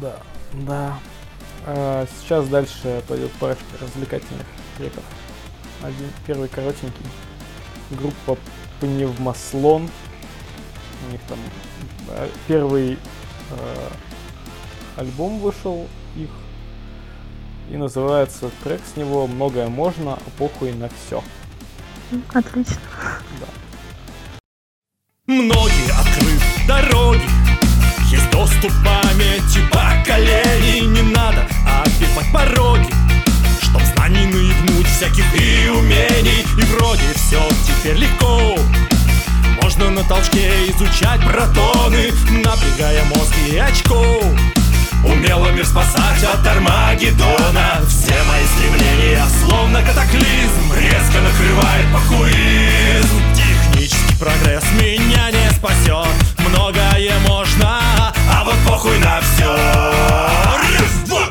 Да, да. А, сейчас дальше пойдет парочка развлекательных треков. Один первый коротенький. Группа Пневмослон. У них там а, первый э, альбом вышел их. И называется трек с него «Многое можно, а похуй на все». Отлично. Да. Теперь легко. Можно на толчке изучать протоны Напрягая мозг и очко. Умело мир спасать от Армагеддона. Все мои стремления словно катаклизм Резко накрывает похуизм. Технический прогресс меня не спасет. Многое можно, а вот похуй на все Раз, два,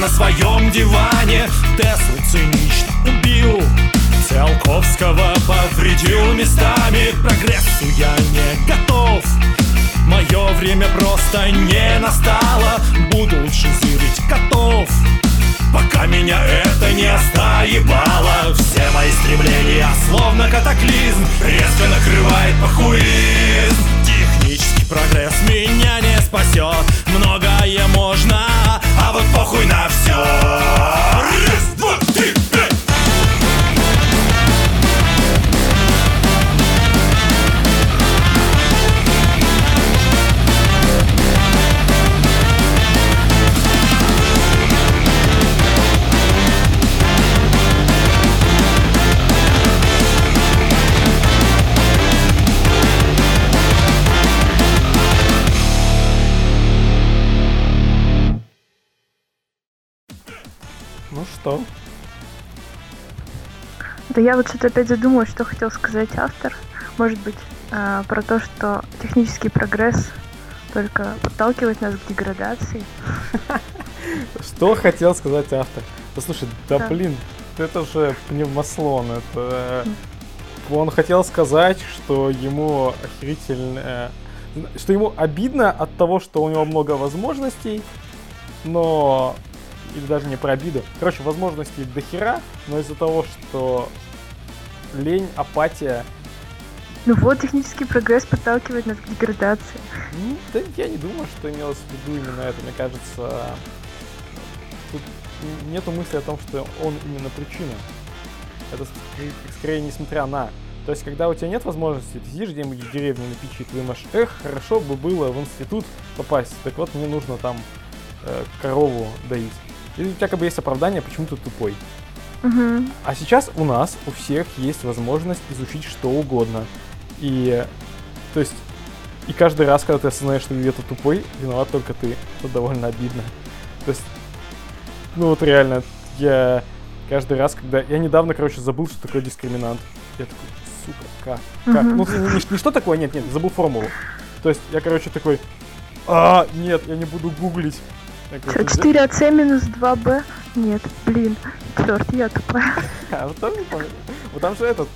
на своем диване. Теслу цинично убил Циолковского повредил местами. Прогрессу я не готов Мое время просто не настало. Буду лучше зырить котов Пока меня это не оставало. Все мои стремления словно катаклизм Резко накрывает похуизм. Технический прогресс меня не спасет Многое можно, вот похуй на все Да я вот что-то опять задумалась, что хотел сказать автор. Может быть, а, про то, что технический прогресс только подталкивает нас к деградации. Что хотел сказать автор? Да слушай, да, блин, это же пневмослон. Это он хотел сказать, что ему охерительно, э, что ему обидно от того, что у него много возможностей, но или даже не про обиду. Короче, возможностей до хера, но из-за того, что лень, апатия. Ну вот, технический прогресс подталкивает нас к деградации. Ну, да я не думаю, что имелось в виду именно это. Мне кажется, тут нету мысли о том, что он именно причина. Это скорее, скорее несмотря на. То есть, когда у тебя нет возможности, ты сидишь где-нибудь в деревне на печи, ты думаешь, эх, хорошо бы было в институт попасть. Так вот, мне нужно там э, корову доить. И у тебя как бы есть оправдание, почему ты тупой. Мгм. А сейчас у нас, у всех есть возможность изучить что угодно. И, то есть, и каждый раз, когда ты осознаешь, что где-то тупой, виноват только ты. Это довольно обидно. То есть, ну вот реально, я каждый раз, когда... Я недавно, короче, забыл, что такое дискриминант. Я такой, сука, как? Как? Мгм. Ну, не- не что такое, нет, нет, забыл формулу. То есть, я, короче, такой, а, нет, я не буду гуглить. Я Чё, говорю, 4ac минус 2b? Нет, блин, черт, я тупая. А, вот там не помню. Вот там же этот,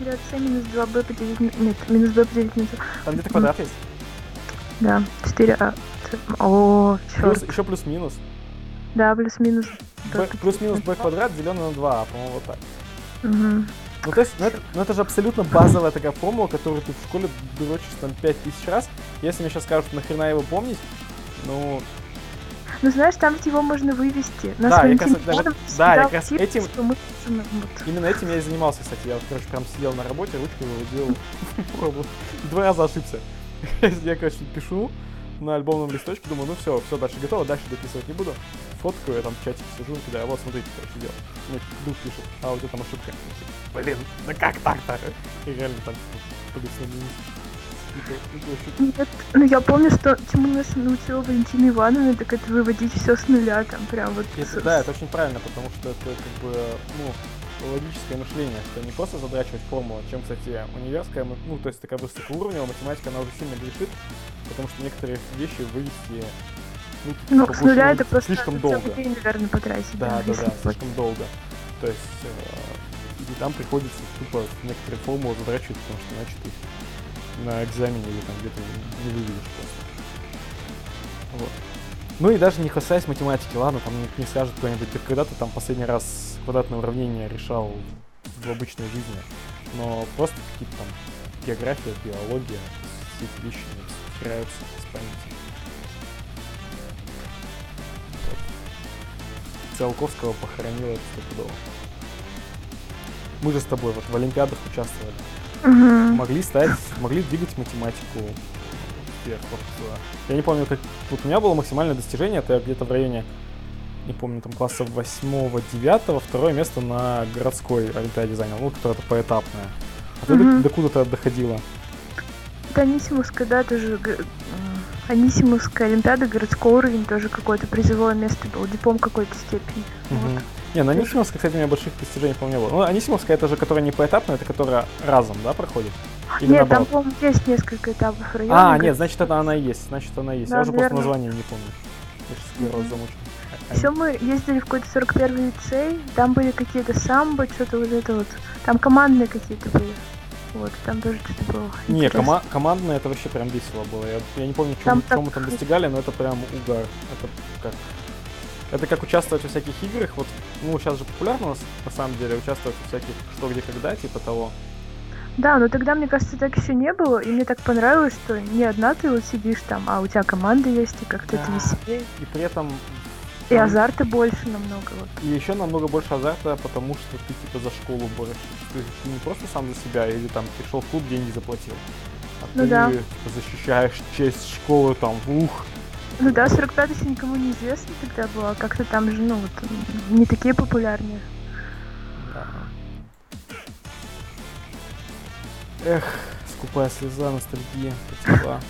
4ac минус 2b поделить. Нет, минус b поделить на... там где-то квадрат есть. Да, 4а. О, Плюс, черт. еще плюс-минус. Да, плюс-минус. Б- Плюс-минус b квадрат деленный на 2, по-моему, вот так. Ну, то есть, ну это, ну, это же абсолютно базовая такая формула, которую ты в школе дрочишь там 5000 раз. Если мне сейчас скажут, нахрена его помнить, ну, Ну, знаешь, там ведь его можно вывести. Нас Да, я как раз- да, Иванов вот- всегда да, я как раз учил, этим- мы вот. именно этим я и занимался, кстати. Я, вот, короче, прям сидел на работе, ручкой выводил пробу. Два раза ошибся. Я, короче, пишу на альбомном листочке, думаю, ну все, все, дальше готово, дальше дописывать не буду. Фоткаю, я там в чатике сижу, кидаю, вот, смотрите, короче, делал. Мне дух пишет, а у тебя там ошибка. Блин, да как так-то? И реально там на минус. Нет, ну я помню, что чему нас научила Валентина Ивановна, так это выводить все с нуля, там прям вот. Это, да, это очень правильно, потому что это как бы, ну, логическое мышление, что не просто задрачивать формулу, чем, кстати, универская, ну, то есть такая высокоуровневая математика, она уже сильно грешит, потому что некоторые вещи вывести ну, ну с нуля это просто слишком долго. День, наверное, потратить. Да, да, да, да слишком долго. То есть э, и там приходится тупо некоторые формулы задрачивать, потому что иначе ты на экзамене или там где-то не выведешь просто. Вот. Ну и даже не касаясь математики, ладно, там не, скажет кто-нибудь, ты когда ты там последний раз квадратное уравнение решал в обычной жизни, но просто какие-то там география, биология, все эти вещи не стираются с памяти. Циолковского похоронила это стопудово. Мы же с тобой вот в Олимпиадах участвовали. Угу. Могли стать, могли двигать математику вверх. Вот, я не помню, как вот у меня было максимальное достижение, это где-то в районе, не помню, там класса 8-9, второе место на городской Олимпиаде занял, ну, которая-то поэтапная. А ты угу. до, куда-то доходила? Это Анисимовская, да, тоже Анисимовская Олимпиада, городской уровень, тоже какое-то призовое место было, диплом какой-то степени. Угу. Вот. Не, на Анисимовской, кстати, у меня больших достижений, по не было. Ну, Анисимовская это же, которая не поэтапно, это которая разом, да, проходит? Или нет, наоборот? там, по-моему, есть несколько этапов района. А, нет, значит, это она и есть, значит, она и есть. Да, я уже наверное. просто название не помню. Я сейчас mm-hmm. замучен. Все, мы ездили в какой-то 41-й лицей, там были какие-то самбо, что-то вот это вот. Там командные какие-то были. Вот, там тоже что-то было. Не, кома- командное это вообще прям весело было. Я, я не помню, чем, там мы там достигали, но это прям угар. Это как это как участвовать во всяких играх. Вот, ну, сейчас же популярно у нас, на самом деле, участвовать во всяких что, где, когда, типа того. Да, но тогда, мне кажется, так еще не было, и мне так понравилось, что не одна ты вот сидишь там, а у тебя команда есть, и как-то да. это веселее. И при этом... И там... азарта больше намного. Вот. И еще намного больше азарта, потому что ты типа за школу борешься. Ты, ты не просто сам за себя, или там пришел в клуб, деньги заплатил. А ну ты да. защищаешь честь школы, там, ух, ну да, 45 еще никому не известно тогда было, как-то там же, ну, вот, не такие популярные. Да. Эх, скупая слеза, ностальгия, потекла.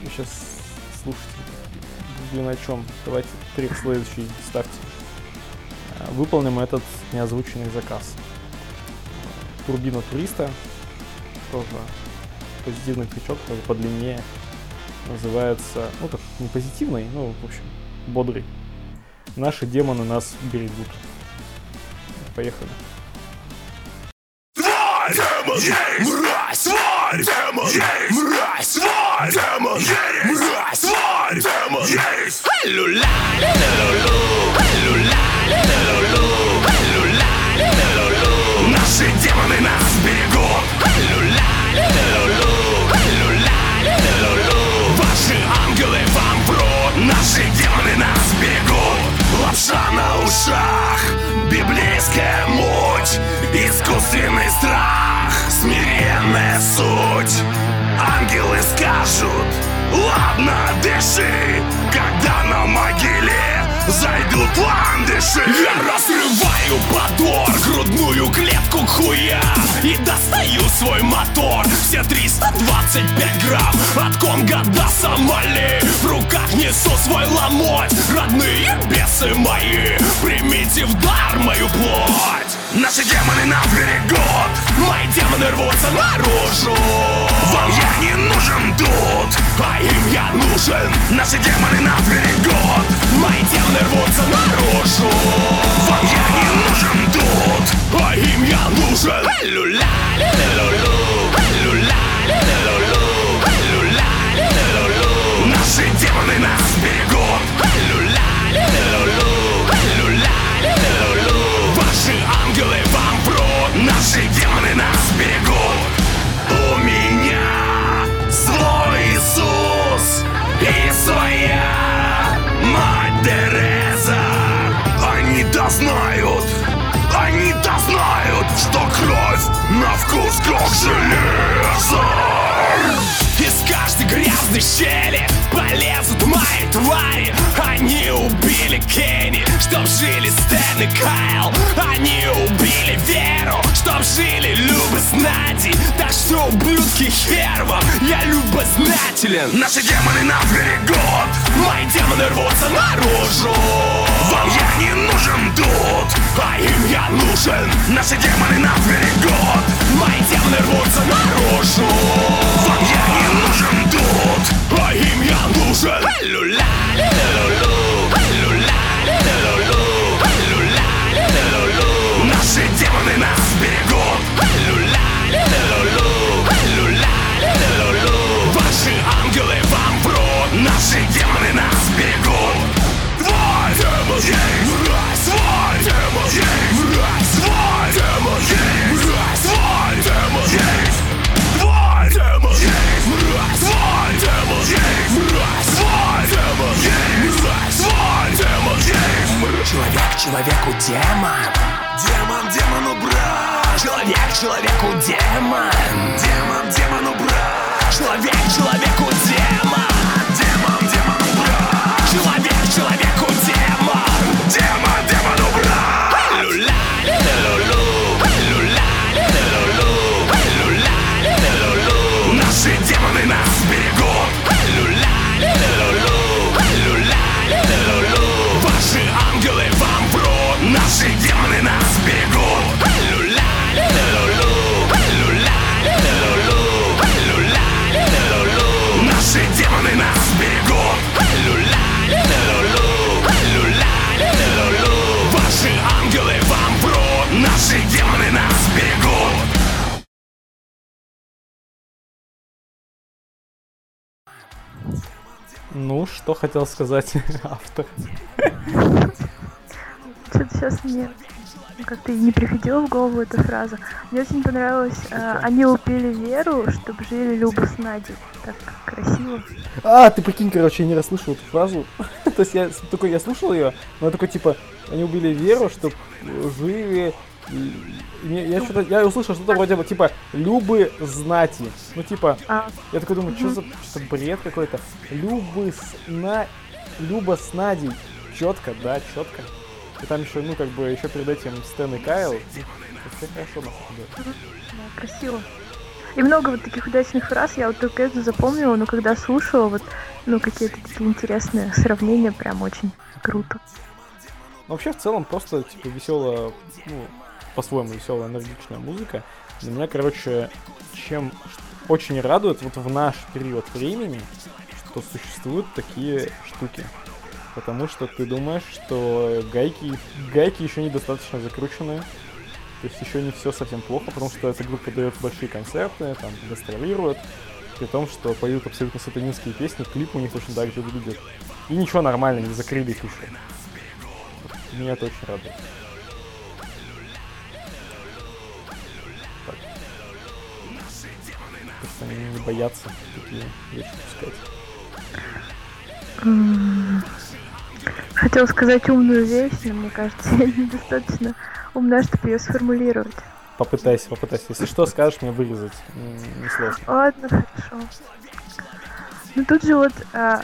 Ну, сейчас слушайте, блин, о чем? Давайте трек следующий ставьте. Э, выполним этот неозвученный заказ. Турбина туриста, тоже позитивный крючок, тоже подлиннее называется, ну как не позитивный, ну в общем бодрый. Наши демоны нас берегут. Поехали. Демон, есть, мразь, тварь, демон, есть, мразь, тварь, демон, есть, мразь, тварь, демон, есть. Лапша на ушах. Библейская муть. Искусственный страх. Смиренная суть. Ангелы скажут Ладно, дыши Когда на могиле Зайдут ландыши Я разрываю подор. Грудную клетку хуя И достаю свой мотор. Все 325 грамм От Конга до Сомали. В руках несу свой ломоть Родные бесы мои. Примите в дар мою плоть Наши демоны нас берегут Мои демоны рвутся наружу. Вам я не нужен тут. А им я нужен. Наши демоны нас берегут Мои демоны рвутся наружу. Вам я не нужен тут. А им я нужен. Люля, Наши демоны нас берегут Наши демоны нас берегут. У меня свой Иисус и своя Тереза Они дознают Они дознают Что кровь на вкус как железо из каждой грязной щели полезут мои твари. Они убили Кенни, чтоб жили Стэн и Кайл. Они убили Веру, чтоб жили любознати Так что, ублюдки, хер вам, я любознателен. Наши демоны нас берегут Мои демоны рвутся наружу. Вам я не нужен тут, а им я нужен. Наши демоны нас берегут Мои демоны рвутся наружу. Вам я не нужен тут, а им я нужен. Наши демоны нас человеку демон. Демон демону брат. Человек человеку демон. Демон демону брат. Человек человеку демон. Демон демону брат. Человек человеку демон. Демон демону брат Ну, что хотел сказать автор? Что-то сейчас мне как-то и не приходила в голову эта фраза. Мне очень понравилось, э, они убили Веру, чтобы жили Люба с Надей. Так красиво. А, ты прикинь, короче, я не расслышал эту фразу. То есть я такой, я слушал ее, но такой типа, они убили Веру, чтобы жили... Я, что-то, я услышал что-то вроде бы, типа, Любы знати. Ну, типа, А, я такой думаю, что за что бред какой-то. Любы с на... Люба с Надей. Четко, да, четко. И там еще, ну, как бы, еще перед этим Стэн и Кайл. Все хорошо, на самом деле. да, красиво. И много вот таких удачных фраз. Я вот только эту запомнила, но когда слушала, вот, ну, какие-то такие интересные сравнения, прям очень круто. Ну, вообще, в целом, просто, типа, веселая, ну, по-своему веселая, энергичная музыка. Для меня, короче, чем очень радует вот в наш период времени, что существуют такие штуки. Потому что ты думаешь, что гайки, гайки еще недостаточно закрученные. То есть еще не все совсем плохо, потому что эта группа дает большие концерты, там, гастролирует. При том, что поют абсолютно сатанинские песни, клип у них точно так же выглядит. И ничего нормально, не закрыли их еще. Меня это очень радует. Не боятся такие вещи пускать. М, Хотела сказать умную вещь, но мне кажется, я недостаточно умна, чтобы ее сформулировать. Попытайся, попытайся. Если что, скажешь мне вырезать. М, Несложно. Ладно, хорошо. Ну тут же вот а,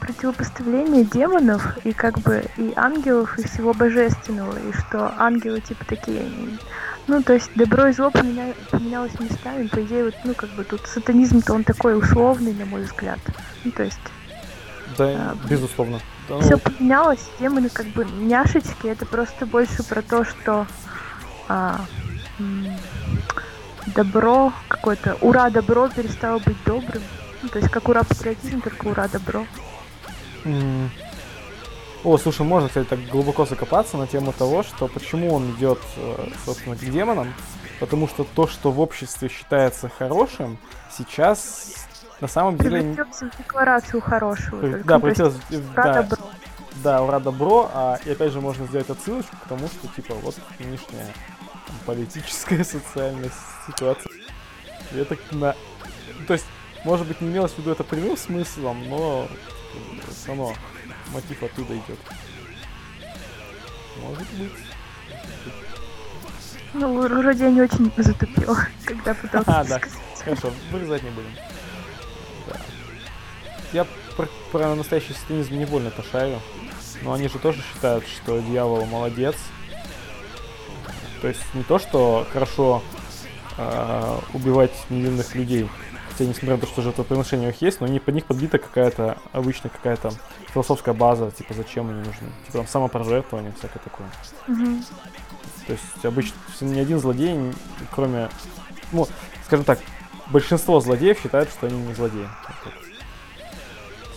противопоставление демонов и как бы и ангелов, и всего божественного, и что ангелы типа такие, ну то есть добро и зло поменя- поменялось местами, по идее вот, ну как бы тут сатанизм-то он такой условный, на мой взгляд. Ну то есть Да, А, безусловно. Да, ну, все поменялось, демоны как бы няшечки, это просто больше про то, что а, добро какое-то, ура, добро перестало быть добрым. Ну, то есть как ура патриотизм, только ура, добро. м. О, слушай, можно, кстати, так глубоко закопаться на тему того, что почему он идет, э, собственно, к демонам. Потому что то, что в обществе считается хорошим, сейчас на самом деле... Превратился в декларацию. При- только, Да, есть превратилось да, добро. Да, ура, добро. А, и опять же можно сделать отсылочку к тому, что типа вот нынешняя там, политическая, социальная ситуация. И это на... То есть, может быть, не имелось в виду это прямым смыслом, но все равно мотив оттуда идет. Может быть. Ну, вроде я не очень затупила, когда пыталась А, да. Хорошо, вырезать не будем. Да. Я про, про настоящий сатанизм не больно шарю. Но они же тоже считают, что дьявол молодец. То есть не то, что хорошо э, убивать невинных людей, хотя несмотря на то, что жертвоприношения у них есть, но не под них подбита какая-то обычная какая-то философская база, типа зачем они нужны, типа там самопожертвование, всякое такое. Мгм. То есть обычно ни один злодей, кроме, ну, скажем так, большинство злодеев считают, что они не злодеи.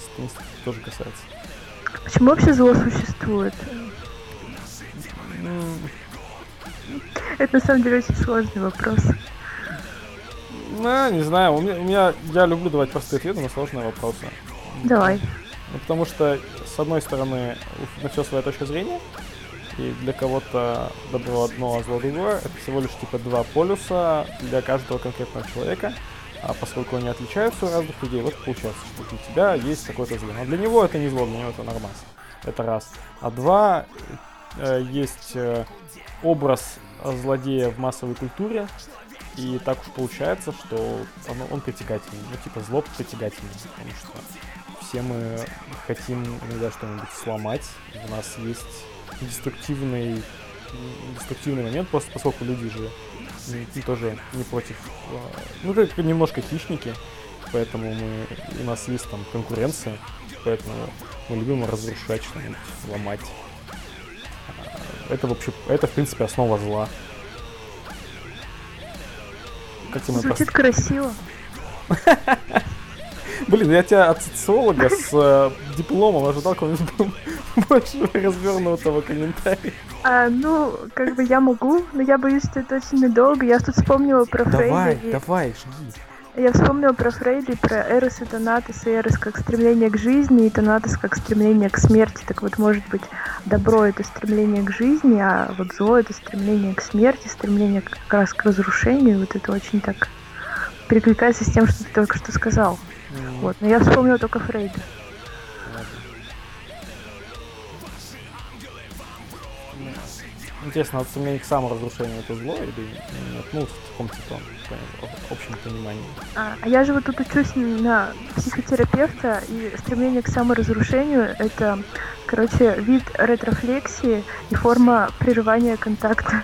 Сатанистов тоже касается. Почему вообще зло существует? Это на самом деле очень сложный вопрос. Ну, не знаю, у меня, у меня- я люблю давать простые ответы на сложные вопросы. Давай. Ну, потому что, с одной стороны, у- на все своя точка зрения, и для кого-то добро одно, а зло другое. Это всего лишь типа два полюса для каждого конкретного человека. А поскольку они отличаются у разных людей, вот получается, что для тебя есть какое-то зло. Но для него это не зло, для него это нормас. Это раз. А два, э, есть э, образ злодея в массовой культуре, и так уж получается, что оно- он притягательный. Ну, типа, зло притягательный, потому что все мы хотим иногда что-нибудь сломать. У нас есть деструктивный, деструктивный момент, просто поскольку люди же м, тоже не против, э, ну, как немножко хищники, поэтому мы, у нас есть там конкуренция, поэтому мы любим разрушать что-нибудь, ломать. А, Это вообще, это в принципе основа зла. Как Звучит красиво. Блин, я тебя от социолога с э, дипломом ожидал какого-нибудь больше развернутого комментария. А, ну, как бы я могу, но я боюсь, что это очень надолго. Я тут вспомнила про Давай, Фрейда. и- давай, жги. Я вспомнила про Фрейда и про Эрос и Танатос. И Эрос как стремление к жизни, и Танатос как стремление к смерти. Так вот, может быть, добро — это стремление к жизни, а вот зло — это стремление к смерти, стремление как раз к разрушению. Вот это очень так перекликается с тем, что ты только что сказал. М, Вот, но я вспомнила только Фрейда. Интересно, стремление к саморазрушению это зло или нет? Ну, в таком типа, в общем понимании. А, а я же вот тут учусь на психотерапевта, и стремление к саморазрушению — это, короче, вид ретрофлексии и форма прерывания контакта.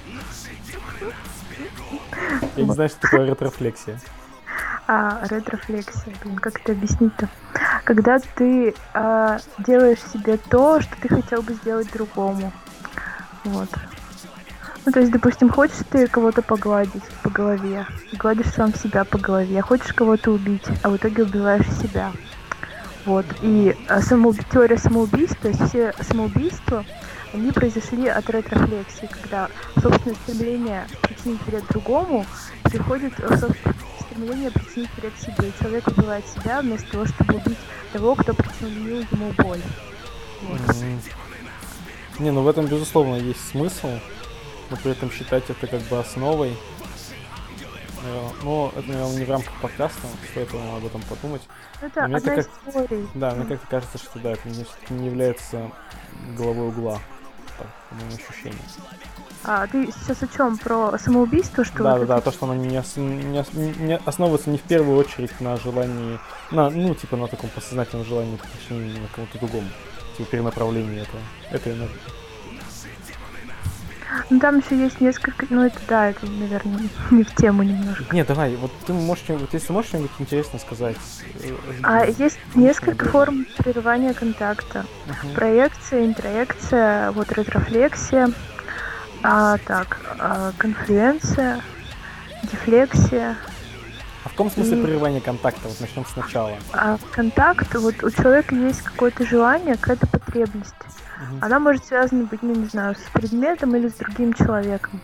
Я не знаю, что такое ретрофлексия. А, ретрофлексия, блин, как это объяснить-то? Когда ты а, делаешь себе то, что ты хотел бы сделать другому. Вот. Ну, то есть, допустим, хочешь ты кого-то погладить по голове, гладишь сам себя по голове, хочешь кого-то убить, а в итоге убиваешь себя. Вот. И а, самоуб- теория самоубийств, то есть все самоубийства, они произошли от ретрофлексии, когда собственное стремление причинить вред другому в собственное стремление причинить вред себе. И человек убивает себя вместо того, чтобы убить того, кто причинил ему боль. Вот. Мгм. Не, ну в этом, безусловно, есть смысл, но при этом считать это как бы основой. Э, Но это, наверное, не в рамках подкаста, стоит вам об этом подумать. Это Мне одна так из теорий. Да, мне как-то кажется, что да, это не, не является головой угла, так, по моим ощущениям. А, ты сейчас о чем? Про самоубийство, что Да, да, да, то, что оно не, ос- не, ос- не основывается не в первую очередь на желании, на, ну, типа на таком подсознательном желании причинения на кому-то другому, типа перенаправления этого, этой энергии. Ну там еще есть несколько, ну это да, это, наверное, не в тему немножко. Не, давай, вот ты можешь, вот если можешь что-нибудь интересно сказать. э, А жги. есть несколько форм прерывания контакта. Мгм. Проекция, интроекция, вот ретрофлексия, а, так, а, конфлюенция, дефлексия, А в каком смысле и- контакта? Вот начнем сначала. а контакт, вот у человека есть какое-то желание, какая-то потребность. Она может связана быть, ну не знаю, с предметом или с другим человеком.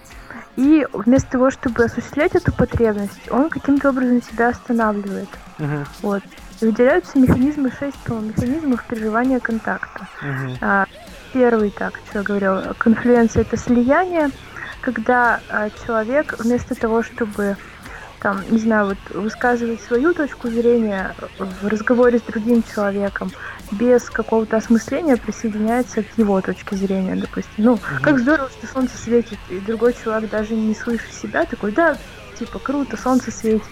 И вместо того, чтобы осуществлять эту потребность, он каким-то образом себя останавливает. Мгм. Вот. И выделяются механизмы, шесть, механизмов прерывания контакта. Мгм. А, первый, так, что я говорила, конфлюенция это слияние, когда а, человек вместо того, чтобы там, не знаю, вот высказывать свою точку зрения в разговоре с другим человеком, без какого-то осмысления присоединяется к его точке зрения, допустим. Ну, как здорово, что солнце светит, и другой человек даже не слышит себя, такой, да, типа, круто, солнце светит.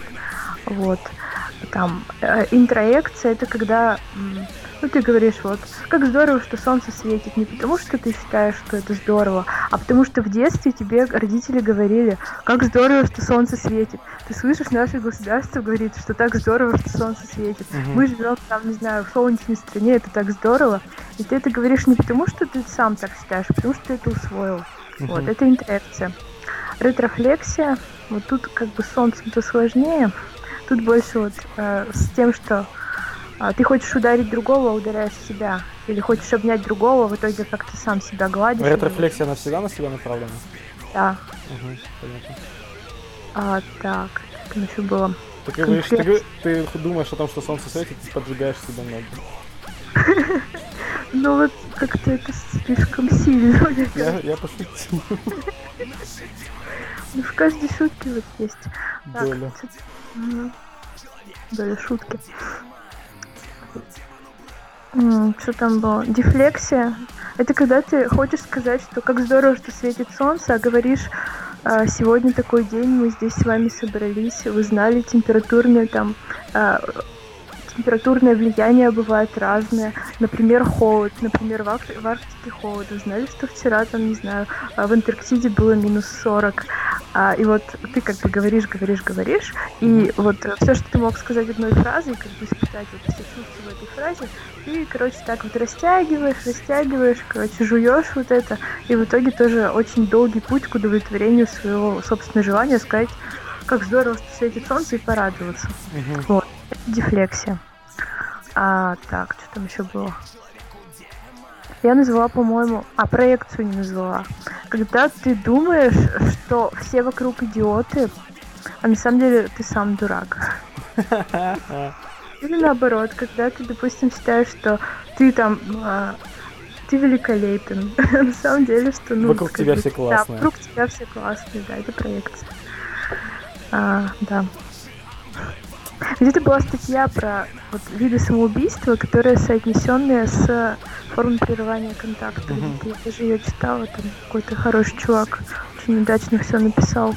Вот. Там, э, интроекция, это когда Ну, ты говоришь, вот, как здорово, что солнце светит. Не потому, что ты считаешь, что это здорово, а потому что в детстве тебе родители говорили, как здорово, что солнце светит. Ты слышишь, наше государство говорит, что так здорово, что солнце светит. Угу. Мы живем там, не знаю, в солнечной стране, это так здорово. И ты это говоришь не потому, что ты сам так считаешь, а потому что ты это усвоил. Угу. Вот, это интроекция. Ретрофлексия, вот тут как бы солнцем-то сложнее. Тут больше вот э, с тем, что ты хочешь ударить другого, а ударяешь себя. Или хочешь обнять другого, в итоге как ты сам себя гладишь. Ретрофлексия, она всегда на себя направлена? Да. Угу, понятно. А, так, что там еще было? Ты, говоришь, ты, ты думаешь о том, что солнце светит, ты поджигаешь себя ноги. Ну вот как-то это слишком сильно. Я, я пошутил. Ну, в каждой шутке вот есть. Доля. Так, Доля шутки. Что там было? Дефлексия. Это когда ты хочешь сказать, что как здорово, что светит солнце, а говоришь, «А, сегодня такой день, мы здесь с вами собрались, вы знали температурную там температурное влияние бывает разное. Например, холод. Например, в, в Арктике холод. Вы знали, что вчера там, не знаю, а, в Антарктиде было минус 40. А, и вот ты как бы говоришь, говоришь, говоришь, и вот все, что ты мог сказать одной фразой, как бы испытать вот все чувства в этой фразе, ты, короче, так вот растягиваешь, растягиваешь, короче, жуешь вот это, и в итоге тоже очень долгий путь к удовлетворению своего собственного желания сказать, как здорово, что светит солнце, и порадоваться. Угу. Вот. Дефлексия. А, так, что там еще было? Я назвала, по-моему, а проекцию не назвала. Когда ты думаешь, что все вокруг идиоты, а на самом деле ты сам дурак. Или наоборот, когда ты, допустим, считаешь, что ты там а, ты великолепен. на самом деле, что ну. Вокруг тебя все классные. Да, вокруг тебя все классные, да, это проекция. А, да. Где-то была статья про вот, виды самоубийства, которые соотнесенные с формой прерывания контакта. Mm-hmm. Я даже ее читала, там какой-то хороший чувак очень удачно все написал.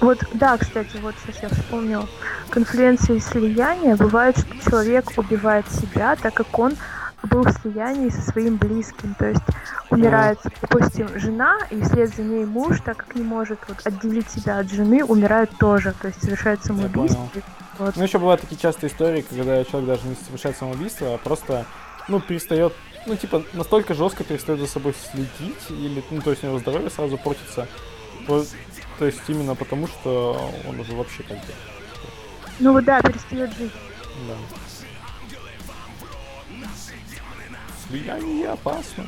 Вот, да, кстати, вот сейчас я вспомнил. Конфлюенция и слияние. Бывает, что человек убивает себя, так как он был в слиянии со своим близким. То есть умирает, допустим, жена, и вслед за ней муж, так как не может вот, отделить себя от жены, умирает тоже. То есть совершает самоубийство. Вот. Ну, еще бывают такие частые истории, когда человек даже не совершает самоубийство, а просто, ну, перестает, ну, типа, настолько жестко перестает за собой следить, или, ну, то есть у него здоровье сразу портится. То есть именно потому, что он уже вообще как бы... Ну вот да, перестает жить. Да. Влияние опасно.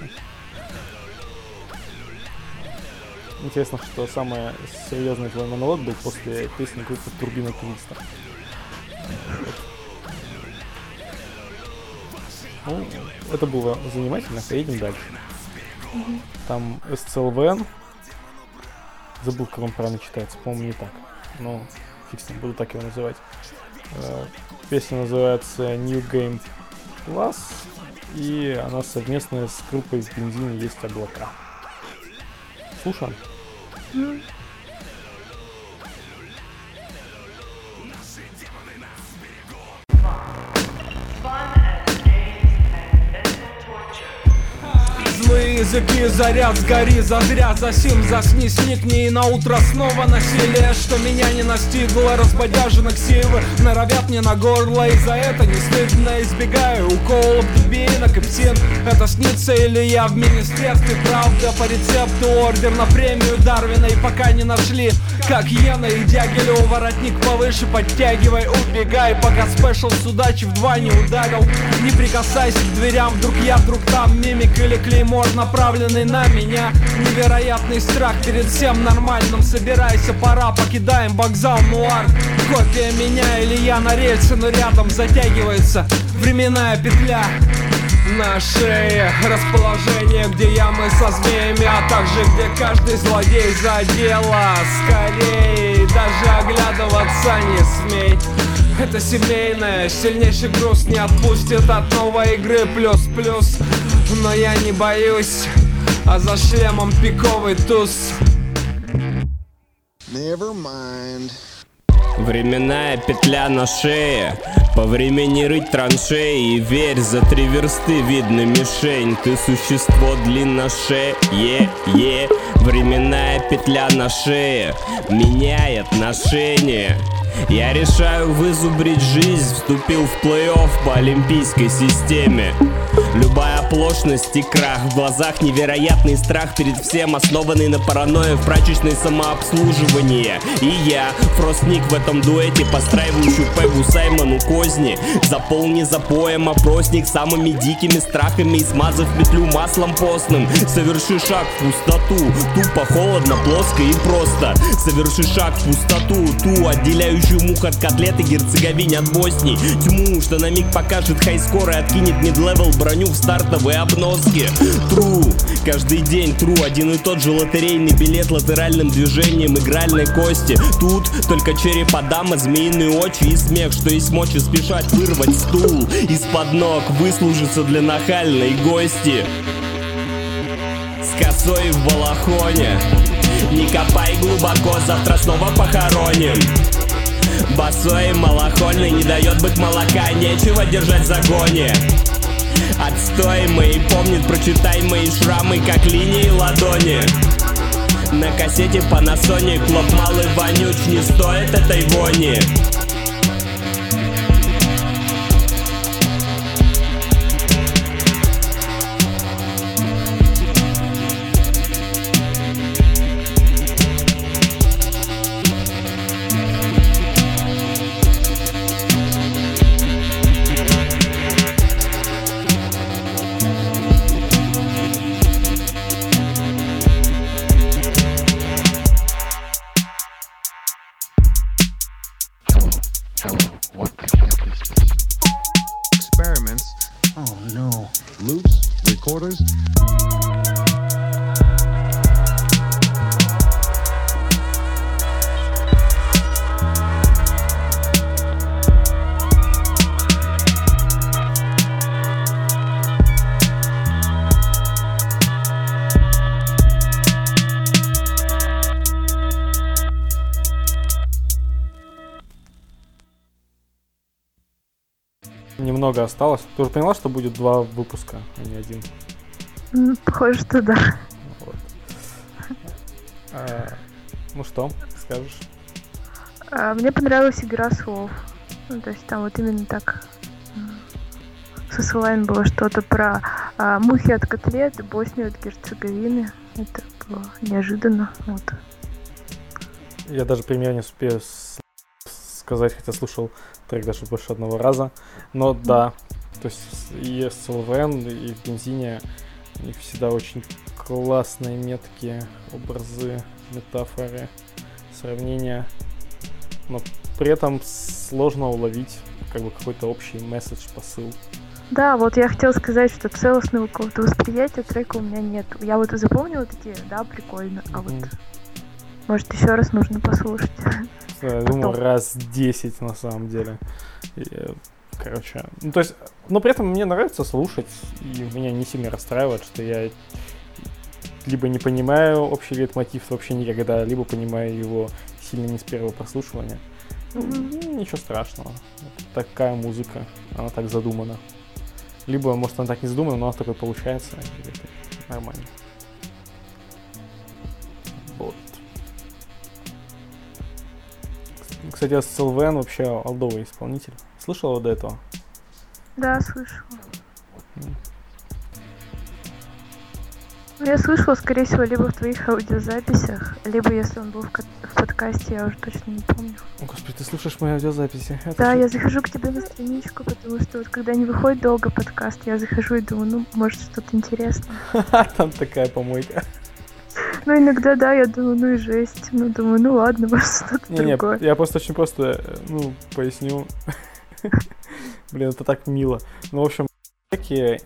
Интересно, что самый серьезный твой монолог был после песни группы Турбина Твиста. Ну, это было занимательно, поедем дальше. Там SCLVN. Забыл, как он правильно читается, по-моему, не так. Но фиг с ним, буду так его называть. Э, песня называется New Game Plus и она совместная с группой в бензине есть облака. Слушаем. Mm. Языки заряд, сгори, зазря, засим, засни, сникни И на утро снова насилие, что меня не настигло Разбодяженных силы норовят мне на горло И за это не стыдно избегаю уколов дубинок и псин. Это снится или я в министерстве? Правда по рецепту ордер на премию Дарвина И пока не нашли, как Йена и Дягилю Воротник повыше подтягивай, убегай Пока спешл с удачи в два не ударил. Не прикасайся к дверям, вдруг я, вдруг там Мимик или клеймор направленный на меня. Невероятный страх перед всем нормальным. Собирайся, пора, покидаем вокзал Нуар. Копия меня или я на рельсе, но рядом затягивается Временная петля. На шее Расположение, где ямы со змеями А также где каждый злодей за дело. Скорее, даже оглядываться не смей. Это семейное, сильнейший груз не отпустит от новой игры. Плюс-плюс Но я не боюсь, а за шлемом пиковый туз. Never mind. Временная петля на шее По времени рыть траншеи И верь, за три версты видно мишень. Ты существо длинношее е Временная петля на шее Меняет ношение. Я решаю вызубрить жизнь, вступил в плей-офф по олимпийской системе. Любая оплошность и крах В глазах невероятный страх перед всем Основанный на паранойе в прачечной самообслуживании И я, Фростник в этом дуэте Постраивающий Пегу Саймону козни. Заполни запоем опросник Самыми дикими страхами И смазав петлю маслом постным. Соверши шаг в пустоту Тупо, холодно, плоско и просто. Соверши шаг в пустоту Ту, отделяющую мух от котлеты Герцеговинь от Боснии Тьму, что на миг покажет high score И откинет mid-level броню в стартовые обноски. Тру, каждый день тру Один и тот же лотерейный билет латеральным движением игральной кости. Тут только черепа дама, змеиные очи и смех Что есть мочи спешат вырвать стул из-под ног Выслужиться для нахальной гости. С косой в балахоне. Не копай глубоко, завтра снова похороним. Босой малохольный не дает быть молока Нечего держать в загоне Отстой мои помнит, прочитай мои шрамы, как линии ладони. На кассете Panasonic, клоп малый вонюч, не стоит этой вони немного осталось. Ты уже поняла, что будет два выпуска, а не один? Похоже, что да. Вот. А, ну что, скажешь? А, мне понравилась игра слов. Ну, то есть там вот именно так со словами было что-то про а, мухи от котлет, Боснию от Герцеговины. Это было неожиданно. Вот. Я даже пример не успею сказать, хотя слушал трек даже больше одного раза. Но да, то есть и СЛВН, и в бензине у них всегда очень классные метки, образы, метафоры, сравнения. Но при этом сложно уловить как бы какой-то общий месседж, посыл. Да, вот я хотела сказать, что целостного какого-то восприятия трека у меня нет. Я вот запомнила такие, да, прикольно, а mm-hmm. вот может еще раз нужно послушать. Я думаю, раз 10 на самом деле. И, короче, ну то есть, но при этом мне нравится слушать, и меня не сильно расстраивает, что я либо не понимаю общий лейтмотив вообще никогда, либо понимаю его сильно не с первого прослушивания. Mm-hmm. Ничего страшного. Это такая музыка, она так задумана. Либо, может, она так не задумана, но она такой получается. нормально. Кстати, СЛВН вообще алдовый исполнитель. Слышал до этого? Да, слышал. Я слышала, скорее всего, либо в твоих аудиозаписях, либо если он был в, в подкасте, я уже точно не помню. О, господи, ты слушаешь мои аудиозаписи? Это да, же... я захожу к тебе на страничку, потому что вот когда не выходит долго подкаст, я захожу и думаю, ну, может, что-то интересное. Там такая помойка. Ну, иногда, да, я думаю, ну и жесть. Ну, думаю, ну ладно, может, что-то не, другое. Не, я просто очень просто, ну, поясню. Блин, это так мило. Ну, в общем, такие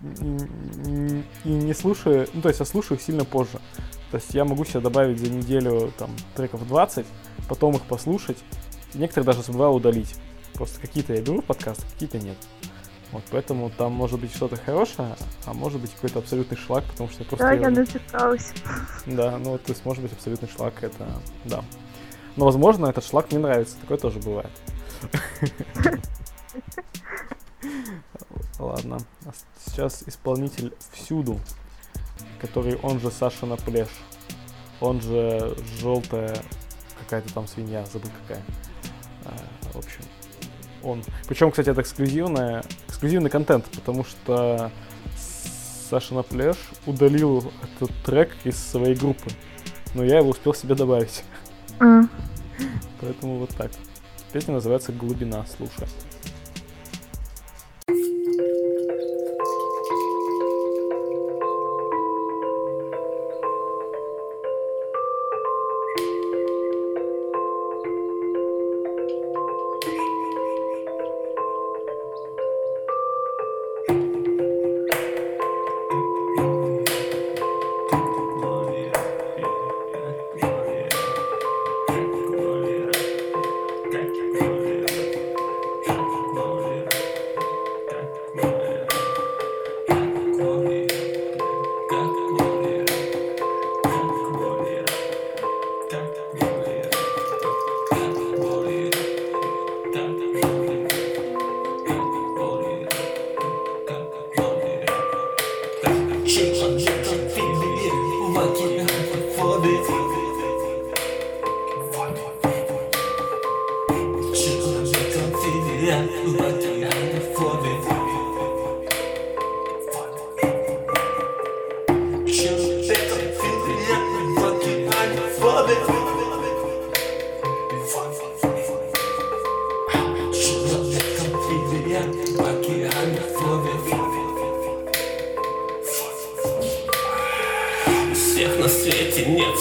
и не слушаю, ну, то есть я слушаю их сильно позже. То есть я могу себе добавить за неделю там треков 20, потом их послушать, некоторые даже забываю удалить. Просто какие-то я беру в подкаст, какие-то нет. Вот, поэтому там может быть что-то хорошее, а может быть какой-то абсолютный шлак, потому что я просто... Да, я начиталась. Да, ну то есть может быть абсолютный шлак, это... Да. Но, возможно, этот шлак мне нравится. Такое тоже бывает. Ладно. А сейчас исполнитель всюду, который он же Саша на пляж. Он же желтая какая-то там свинья, забыл какая. А, в общем, он. Причем, кстати, это эксклюзивная, эксклюзивный контент, потому что Саша на пляж удалил этот трек из своей группы. Но я его успел себе добавить. М. Поэтому вот так. Песня называется «Глубина», слушай.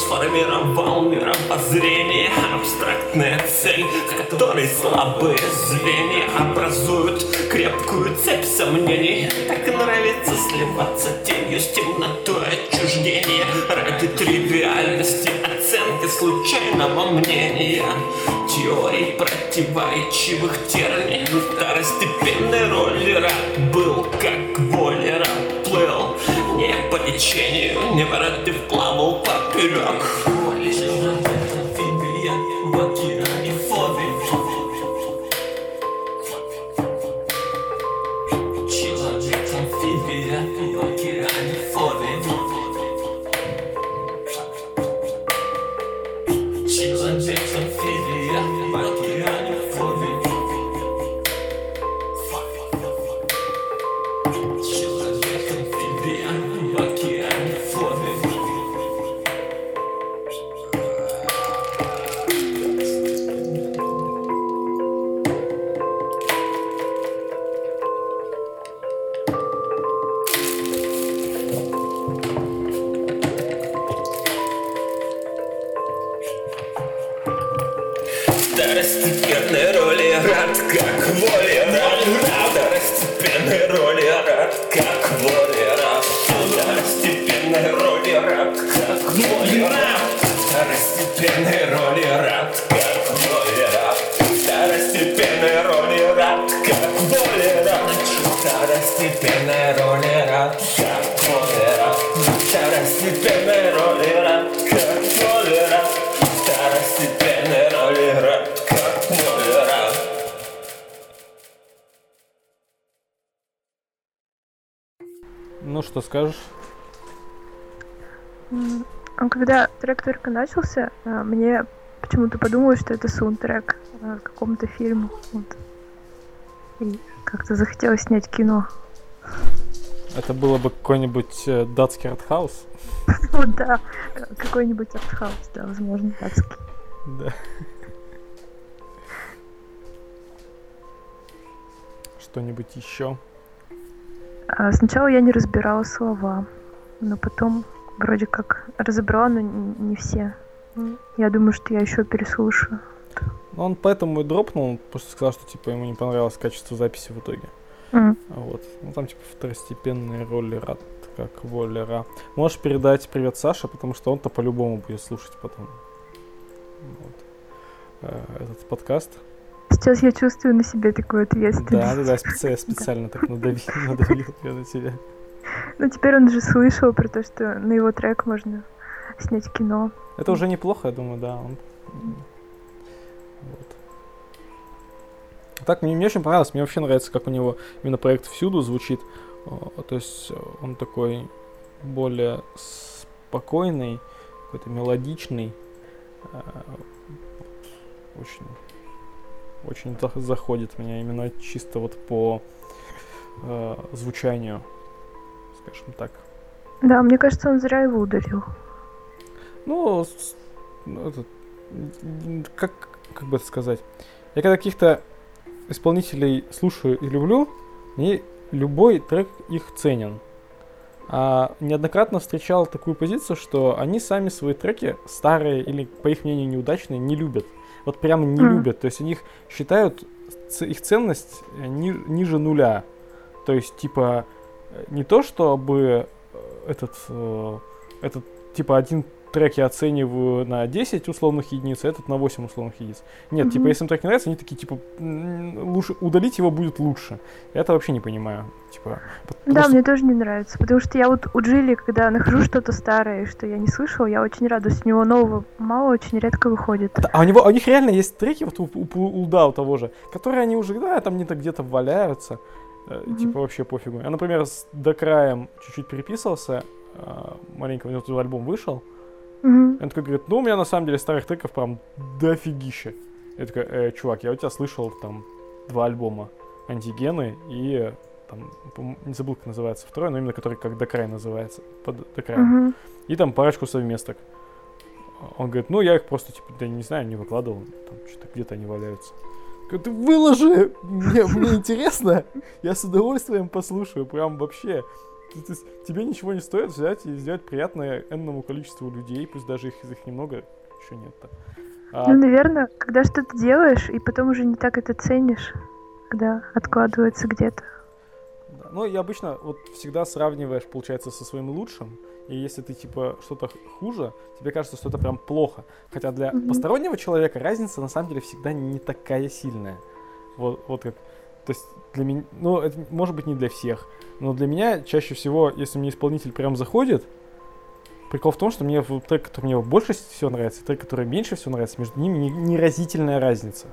Сформировал мировоззрение Абстрактная цель, которой слабые звенья Образуют крепкую цепь сомнений. Так нравится сливаться тенью с темнотой отчуждения Ради тривиальности оценки случайного мнения Теорий противоречивых терний Второстепенной роли раб был, как воле раб уплыл Не по течению, не ворот ты вплавал поперек Валишь на это фигурья, баки и фобии Ну, что скажешь? А Когда трек только начался, а, мне почему-то подумалось, что это саундтрек а, к какому-то фильму. Вот. И как-то захотелось снять кино. Это было бы какой-нибудь э, датский артхаус? Вот да, какой-нибудь артхаус, да, возможно, датский. Да. Что-нибудь еще? А сначала я не разбирала слова, но потом вроде как разобрала, но не все. Я думаю, что я еще переслушаю. Ну, он поэтому и дропнул, потому что сказал, что типа ему не понравилось качество записи в итоге. М, Вот. Ну там типа второстепенные роли рад, как волера. Можешь передать привет Саше, потому что он-то по-любому будет слушать потом. Вот. Э, Этот подкаст. Сейчас я чувствую на себе такую ответственность. Да, да, да, специ- я специально так надавил, надавил я на тебя. Ну теперь он же слышал про то, что на его трек можно снять кино. Это уже неплохо, я думаю, да. Он... Вот. Так, мне, мне очень понравилось. Мне вообще нравится, как у него именно проект всюду звучит. То есть он такой более спокойный, какой-то мелодичный. э, Очень, очень за- заходит меня именно чисто вот по э, звучанию, скажем так. Да, мне кажется, он зря его удалил. Ну, это, как, как бы это сказать? Я когда каких-то исполнителей слушаю и люблю, мне любой трек их ценен. А неоднократно встречал такую позицию, что они сами свои треки старые или, по их мнению, неудачные, не любят. Вот прямо не Мгм. любят. То есть у них считают их ценность э, ни- ниже нуля. То есть, типа, э, не то, чтобы э, этот, этот, типа, один трек я оцениваю на 10 условных единиц, а этот на 8 условных единиц. Нет, типа, Мгм. если им трек не нравится, они такие, типа, «М, лучше удалить его будет лучше. Я это вообще не понимаю. Типа, потому Да, мне тоже не нравится, потому что я вот у Джилли, когда нахожу что-то старое, что я не слышала, я очень радуюсь. У него нового мало, очень редко выходит. А у него, а у них реально есть треки, вот у, у, у Улда у того же, которые они уже, да, там где-то где-то валяются, Мгм. типа вообще пофигу. Я, например, с до краем чуть-чуть переписывался, э, маленько у него тут альбом вышел, и он такой говорит, ну, у меня на самом деле старых треков прям дофигища. Я такой, «Э, чувак, я у тебя слышал там два альбома, антигены и там, не забыл, как называется второй, но именно который как до края называется, под до края. Мгм. И там парочку совместок. Он говорит, ну я их просто, типа, да не знаю, не выкладывал. Там что-то где-то они валяются. Говорю, ты выложи! Мне, мне интересно. Я с удовольствием послушаю. Прям вообще. То- есть тебе ничего не стоит взять и сделать приятное энному количеству людей, пусть даже их, их немного еще нет-то. А, Ну, наверное, когда что-то делаешь, и потом уже не так это ценишь, когда откладывается где-то. Да. Ну, и обычно вот всегда сравниваешь, получается, со своим лучшим. И если ты, типа, что-то хуже, тебе кажется, что это прям плохо. Хотя для Мгм. постороннего человека разница, на самом деле, всегда не такая сильная. Вот, вот как... То есть для меня... Ну, это может быть не для всех. Но для меня чаще всего, если мне исполнитель прям заходит, прикол в том, что мне трек, который мне больше всего нравится, и трек, который меньше всего нравится, между ними не- неразительная разница.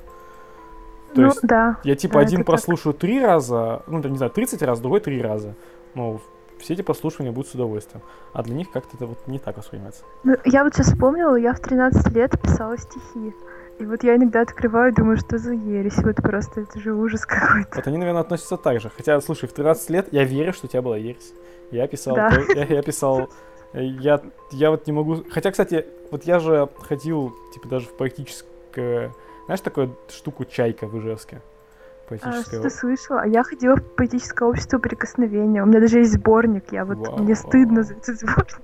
То ну, есть да. я типа Да, один это так. прослушаю три раза, ну, не знаю, 30 раз, другой три раза. Ну, все эти прослушивания будут с удовольствием. А для них как-то это вот не так воспринимается. Ну, я вот сейчас вспомнила, я в 13 лет писала стихи. И вот я иногда открываю думаю, что за ересь. Вот просто это же ужас какой-то. Вот они, наверное, относятся так же. Хотя, слушай, в 13 лет я верю, что у тебя была ересь. Я писал, Да. я, я писал, я, я вот не могу... Хотя, кстати, вот я же ходил, типа, даже в поэтическое... Знаешь, такую штуку «Чайка» в Ижевске? А, Поэтическое. что ты слышала? А я ходила в поэтическое общество прикосновения. У меня даже есть сборник. Я вот Вау, мне стыдно вау. за этот сборник.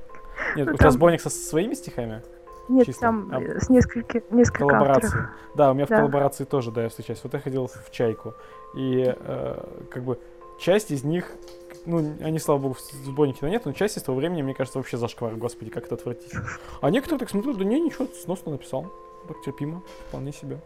Нет, ну у тебя там- сборник со своими стихами? Нет, Чисто. там А, с несколько, несколько коллаборации. авторов. Да, у меня в Да. коллаборации тоже, да, я встречаюсь. Вот я ходил в чайку. И э, как бы часть из них, ну, они, слава богу, в сборнике нет, но часть из того времени, мне кажется, вообще зашквар. Господи, как это отвратительно. А некоторые так смотрят, да не, ничего, сносно написал. Так терпимо, вполне себе.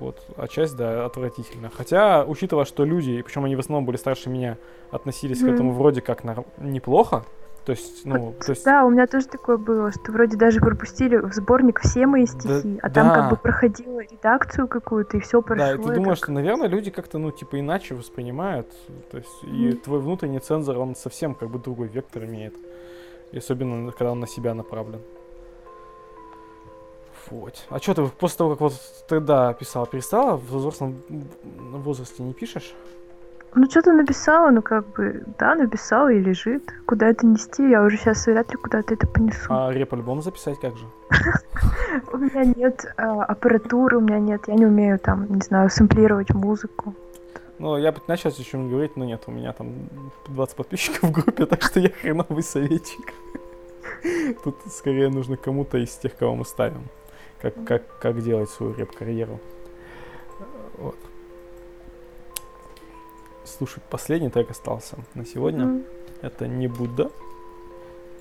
Вот. А часть, да, отвратительно. Хотя, учитывая, что люди, причем они в основном были старше меня, относились к Мгм. этому вроде как нар- неплохо. То есть, ну, то есть... Да, у меня тоже такое было, что вроде даже пропустили в сборник все мои стихи, а там да. как бы проходила редакцию какую-то, и все прошло. Да, и ты я думаешь, так- что, наверное, люди как-то, ну, типа, иначе воспринимают. То есть, и Мгм. твой внутренний цензор, он совсем как бы другой вектор имеет. И особенно, когда он на себя направлен. Вот. А что ты после того, как вот тогда писала, перестала? В взрослом возрасте не пишешь? Ну, что-то написала, ну, как бы, да, написала и лежит. Куда это нести, я уже сейчас вряд ли куда-то это понесу. А реп-альбом записать как же? У меня нет а, аппаратуры, у меня нет, я не умею там, не знаю, сэмплировать музыку. Ну, я бы начал о чем говорить, но нет, у меня там 20 подписчиков в группе, так что я хреновый советчик. Тут скорее нужно кому-то из тех, кого мы ставим, как, как, как делать свою реп-карьеру. Слушай, последний трек остался на сегодня. Мгм. Это не Будда.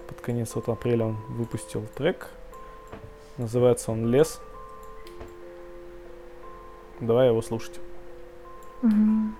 Под конец вот апреля он выпустил трек. Называется он Лес. Давай его слушать. Мгм.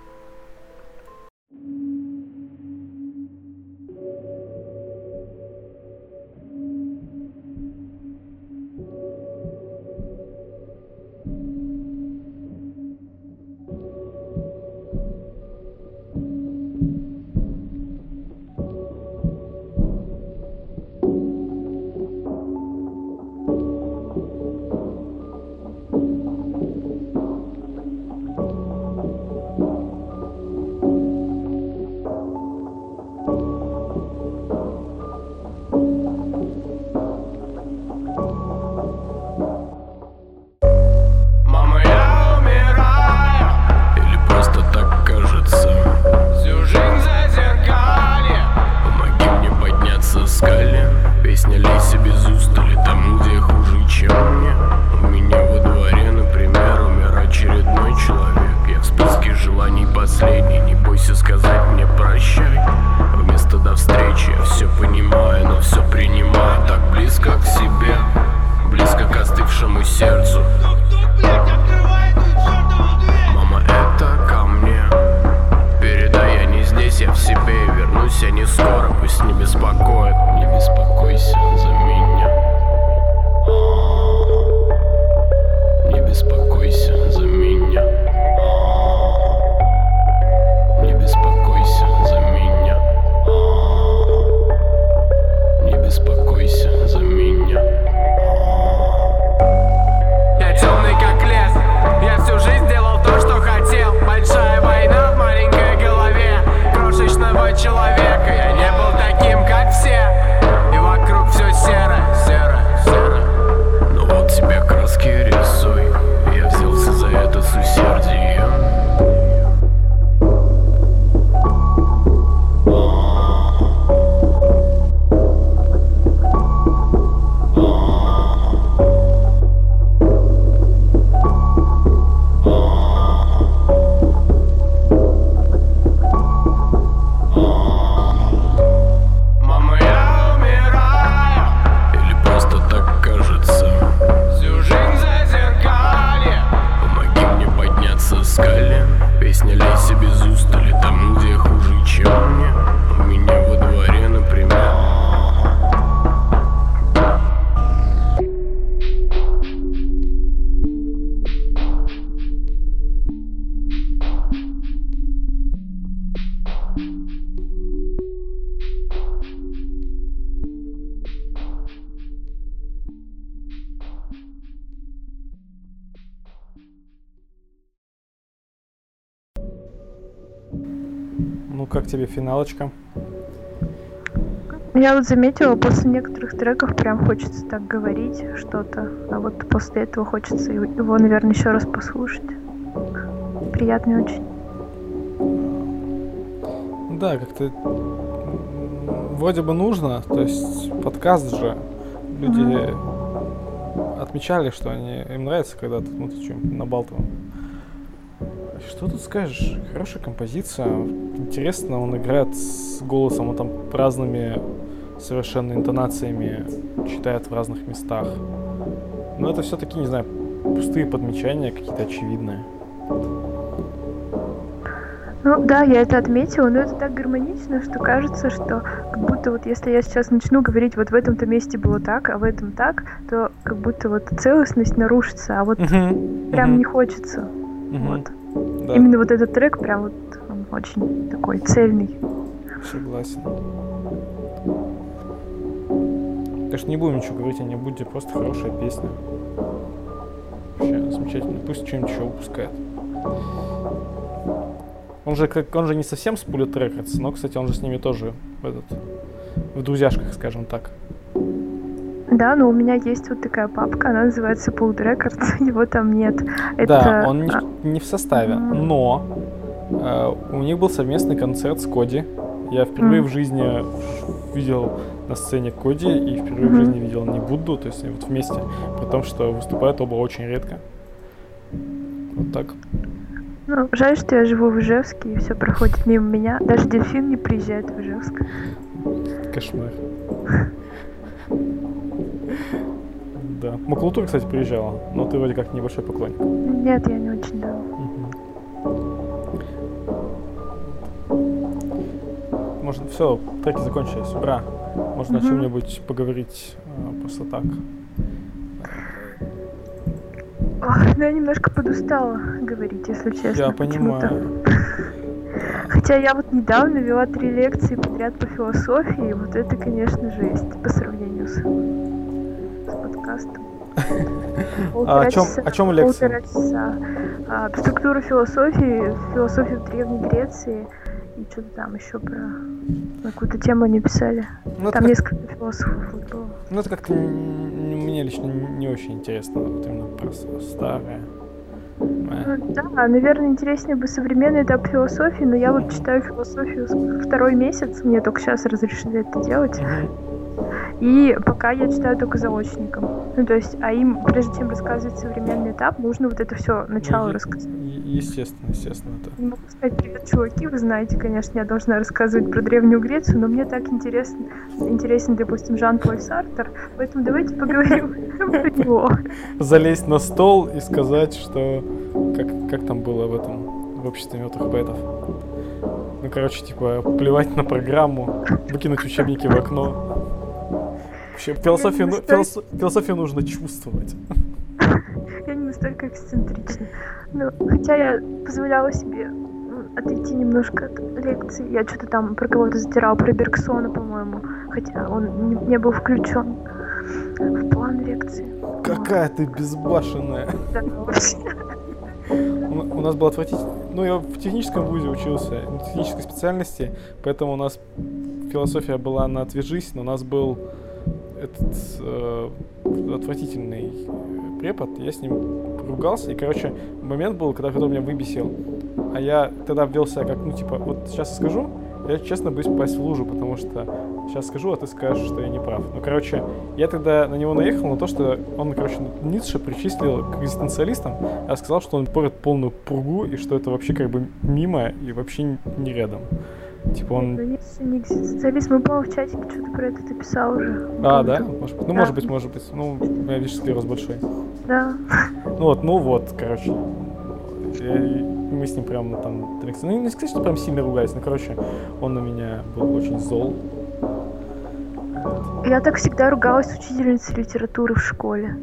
Тебе финалочка? Я вот заметила, после некоторых треков прям хочется так говорить что-то, а вот после этого хочется его, наверное, еще раз послушать. Приятный очень. Да, как-то вроде бы нужно, то есть подкаст же, люди отмечали, что они, им нравится, когда тут мы тут что-нибудь набалтываем. Что тут скажешь? Хорошая композиция, интересно, он играет с голосом, он там разными совершенно интонациями читает в разных местах. Но это все-таки, не знаю, пустые подмечания какие-то очевидные. Ну да, я это отметила, но это так гармонично, что кажется, что как будто вот если я сейчас начну говорить, вот в этом-то месте было так, а в этом так, то как будто вот целостность нарушится, а вот прям не хочется. Вот. Да, Именно вот этот трек прям вот он очень такой цельный. согласен. Конечно, не будем ничего говорить о Небуде, просто хорошая песня. Вообще замечательно. Пусть что-нибудь еще выпускает. Он же, как, он же не совсем с Bullet Records, но, кстати, он же с ними тоже в, этот, в друзьяшках, скажем так. Да, но у меня есть вот такая папка, она называется Pulled Records, его там нет. Это... Да, он не, а, в- не в составе, но э, у них был совместный концерт с Коди. Я впервые Мгм. в жизни видел на сцене Коди и впервые в Мгм. жизни видел не Будду, то есть они вот вместе, при том, что выступают оба очень редко. Вот так. Ну, жаль, что я живу в Ижевске, и все проходит мимо меня. Даже дельфин не приезжает в Ижевск. Кошмар. Да. Макулатура, кстати, приезжала, но ты вроде как небольшой поклонник. Нет, я не очень давно. Можно, все, треки закончились, ура. Можно о Мгм. чем-нибудь поговорить э, просто так. Ох, ну я немножко подустала говорить, если честно. Я понимаю. Хотя я вот недавно вела три лекции подряд по философии, и вот это, конечно, жесть по сравнению с, с подкастом. А о чем, часа- о чем лекция? Полтора часа. А, структура философии, философию в Древней Греции и что-то там еще про какую-то тему они писали. Ну, Там как- несколько философов вот было. Ну, это как-то мне лично не очень интересно, вот именно про старое. Э, Ну, да, наверное, интереснее бы современный этап философии, но я вот читаю философию второй месяц, мне только сейчас разрешили это делать. И пока я читаю только заочником. Ну, то есть, а им, прежде чем рассказывать современный этап, нужно вот это все начало е- рассказать. е- Естественно, естественно, это. Не могу сказать, привет, чуваки, вы знаете, конечно, я должна рассказывать про Древнюю Грецию, но мне так интересно, интересен, допустим, Жан-Поль Сартер, поэтому давайте поговорим про него. Залезть на стол и сказать, что как, как там было в этом в обществе мертвых поэтов. Ну, короче, типа, плевать на программу, выкинуть учебники в окно. Вообще, философию, ну- филосо- философию нужно чувствовать. Я не настолько эксцентрична. Ну, хотя я позволяла себе отойти немножко от лекции. Я что-то там про кого-то затирала, про Бергсона, по-моему. Хотя он не, не был включен в план лекции. Какая ты безбашенная. Да, вообще. У у нас был отвратительный... Ну, я в техническом вузе учился, на технической специальности, поэтому у нас философия была на «отвяжись», но у нас был этот э, отвратительный препод, я с ним ругался, и, короче, момент был, когда кто меня выбесил, а я тогда ввел себя как, ну, типа, вот сейчас скажу, я честно боюсь попасть в лужу, потому что сейчас скажу, а ты скажешь, что я не прав. Ну, короче, я тогда на него наехал на то, что он, короче, Ницше причислил к экзистенциалистам, а сказал, что он порит полную пургу, и что это вообще как бы мимо и вообще не рядом. Типа он... если не экзистенциалист, мы, по-моему, в чатике что-то про это ты писал уже. А, да? Может. Ну, Да. может быть, может быть. Ну, у меня, видишь, склероз большой. Да. Ну вот, ну вот, короче. Я- мы с ним прям там... Ну, не сказать, что прям сильно ругались, но, короче, он на меня был очень зол. Я так всегда ругалась с учительницей литературы в школе.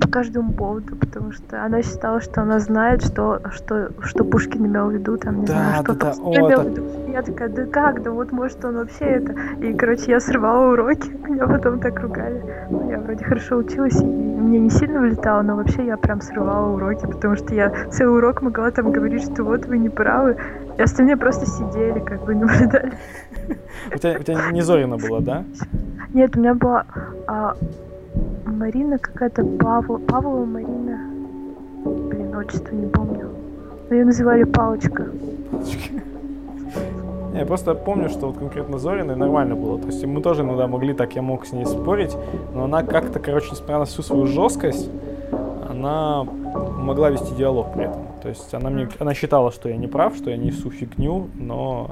По, каждому поводу, потому что она считала, что она знает, что, что, что Пушкин имел в виду, там, не Да, знаю, что да, да, о, имел это- в виду. Я такая, да как, да вот может он вообще это. И, короче, я срывала уроки, меня потом так ругали. Ну, я вроде хорошо училась, и мне не сильно влетало, но вообще я прям срывала уроки, потому что я целый урок могла там говорить, что вот вы не правы, и остальные просто сидели, как бы наблюдали. У тебя, у тебя не Зорина была, да? Нет, у меня была а, Марина какая-то, Павла, Павлова Марина. Блин, отчество не помню. Но ее называли Палочка. Я просто помню, что вот конкретно Зориной нормально было. То есть мы тоже иногда могли так, я мог с ней спорить, но она как-то, короче, несмотря на всю свою жесткость, она могла вести диалог при этом. То есть она мне, она считала, что я не прав, что я несу фигню, но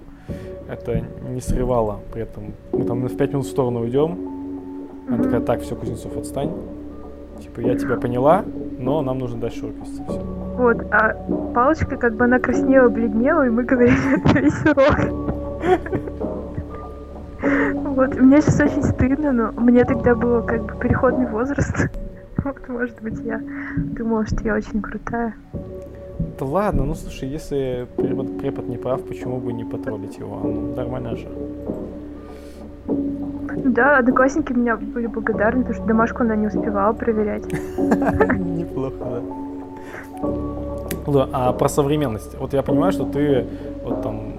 это не срывало при этом. Мы там в пять минут в сторону уйдем, она такая, так, все, Кузнецов, отстань. Типа, я тебя поняла, но нам нужно дальше вести. Всё. Вот, а Палочка, как бы она краснела, бледнела, и мы говорили это весь урок. Вот, мне сейчас очень стыдно, но мне тогда было как бы переходный возраст. Вот, может быть, я думала, что я очень крутая. Да ладно, ну слушай, если препод, препод не прав, почему бы не потроллить его? Ну, нормально же. Да, одноклассники меня были благодарны, потому что домашку она не успевала проверять. Неплохо, да. А про современность. Вот я понимаю, что ты вот там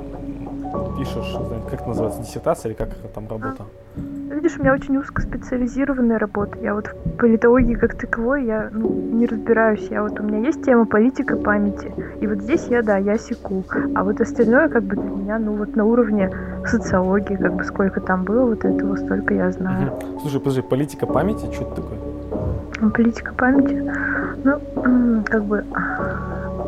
пишешь, как это называется, диссертация или как там работа? Ну, Видишь, у меня очень узкоспециализированная работа. Я вот в политологии как таковой я ну, не разбираюсь. Я вот у меня есть тема политика памяти. И вот здесь я, да, я секу. А вот остальное как бы для меня, ну вот на уровне социологии, как бы сколько там было вот этого, столько я знаю. Мгм. Слушай, подожди, политика памяти, что это такое? М, Политика памяти. Ну, как бы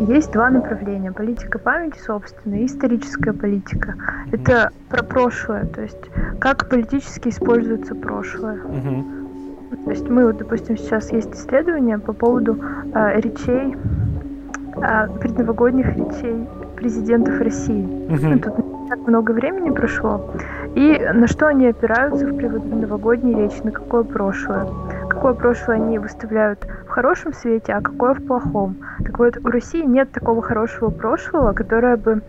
есть два направления. Политика памяти, собственно, и историческая политика. Это про прошлое, то есть как политически используется прошлое. Мгм. То есть мы, вот, допустим, сейчас есть исследования по поводу э, речей, э, предновогодних речей президентов России. Ну, Мгм. тут так много времени прошло. И на что они опираются в предновогодней речи, на какое прошлое. Какое прошлое они выставляют в хорошем свете, а какое в плохом. Так вот, у России нет такого хорошего прошлого, которое бы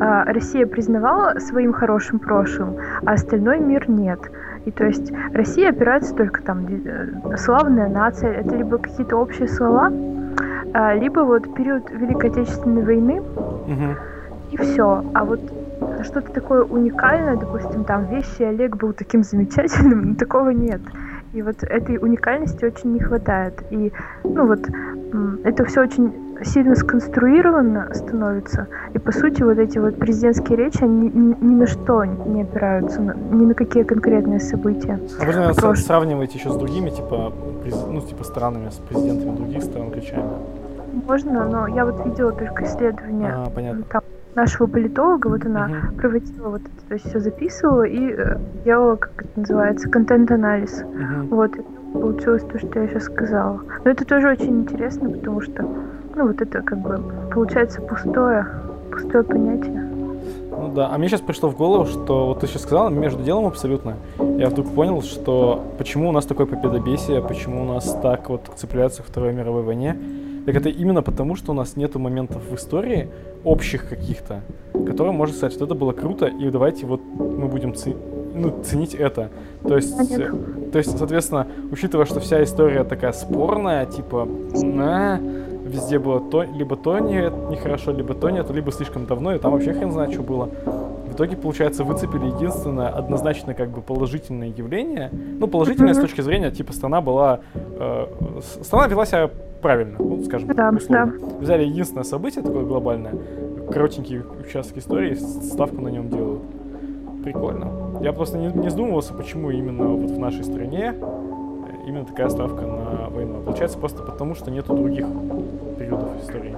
а, Россия признавала своим хорошим прошлым, а остальной мир нет. И то есть Россия опирается только там э, славная нация, это либо какие-то общие слова, а, либо вот период Великой Отечественной войны, Мгм. и все. А вот что-то такое уникальное, допустим, там вещи Олег был таким замечательным, но такого нет. И вот этой уникальности очень не хватает. И, ну вот, это все очень сильно сконструировано становится. И, по сути, вот эти вот президентские речи, они ни, ни на что не опираются, ни на какие конкретные события. А вы, наверное, Прошлое. сравниваете еще с другими, типа, ну, типа, странами, с президентами других стран речами? Можно, но я вот видела только исследования А, понятно. там, нашего политолога, вот она Мгм. проводила вот это, то есть все записывала и э, делала, как это называется, контент-анализ. Мгм. Вот, получилось то, что я сейчас сказала. Но это тоже очень интересно, потому что, ну, вот это как бы получается пустое, пустое понятие. Ну да, а мне сейчас пришло в голову, что вот ты сейчас сказал, между делом абсолютно, я вдруг понял, что почему у нас такое победобесие, почему у нас так вот цепляются к Второй мировой войне, так это именно потому, что у нас нету моментов в истории общих каких-то, которые можно сказать, что это было круто, и давайте вот мы будем ци- ну, ценить это. То есть, то есть, соответственно, учитывая, что вся история такая спорная, типа, на, везде было то, либо то не, нехорошо, либо то нет, либо слишком давно, и там вообще хрен знает, что было. В итоге, получается, выцепили единственное однозначно как бы положительное явление. Ну, положительное с точки зрения, типа, страна была... Э, страна вела себя правильно, ну, скажем Да, условно. Взяли единственное событие такое глобальное, коротенький участок истории, ставку на нем делают. Прикольно. Я просто не, не задумывался, почему именно вот в нашей стране э, именно такая ставка на войну. Получается просто потому, что нету других периодов истории.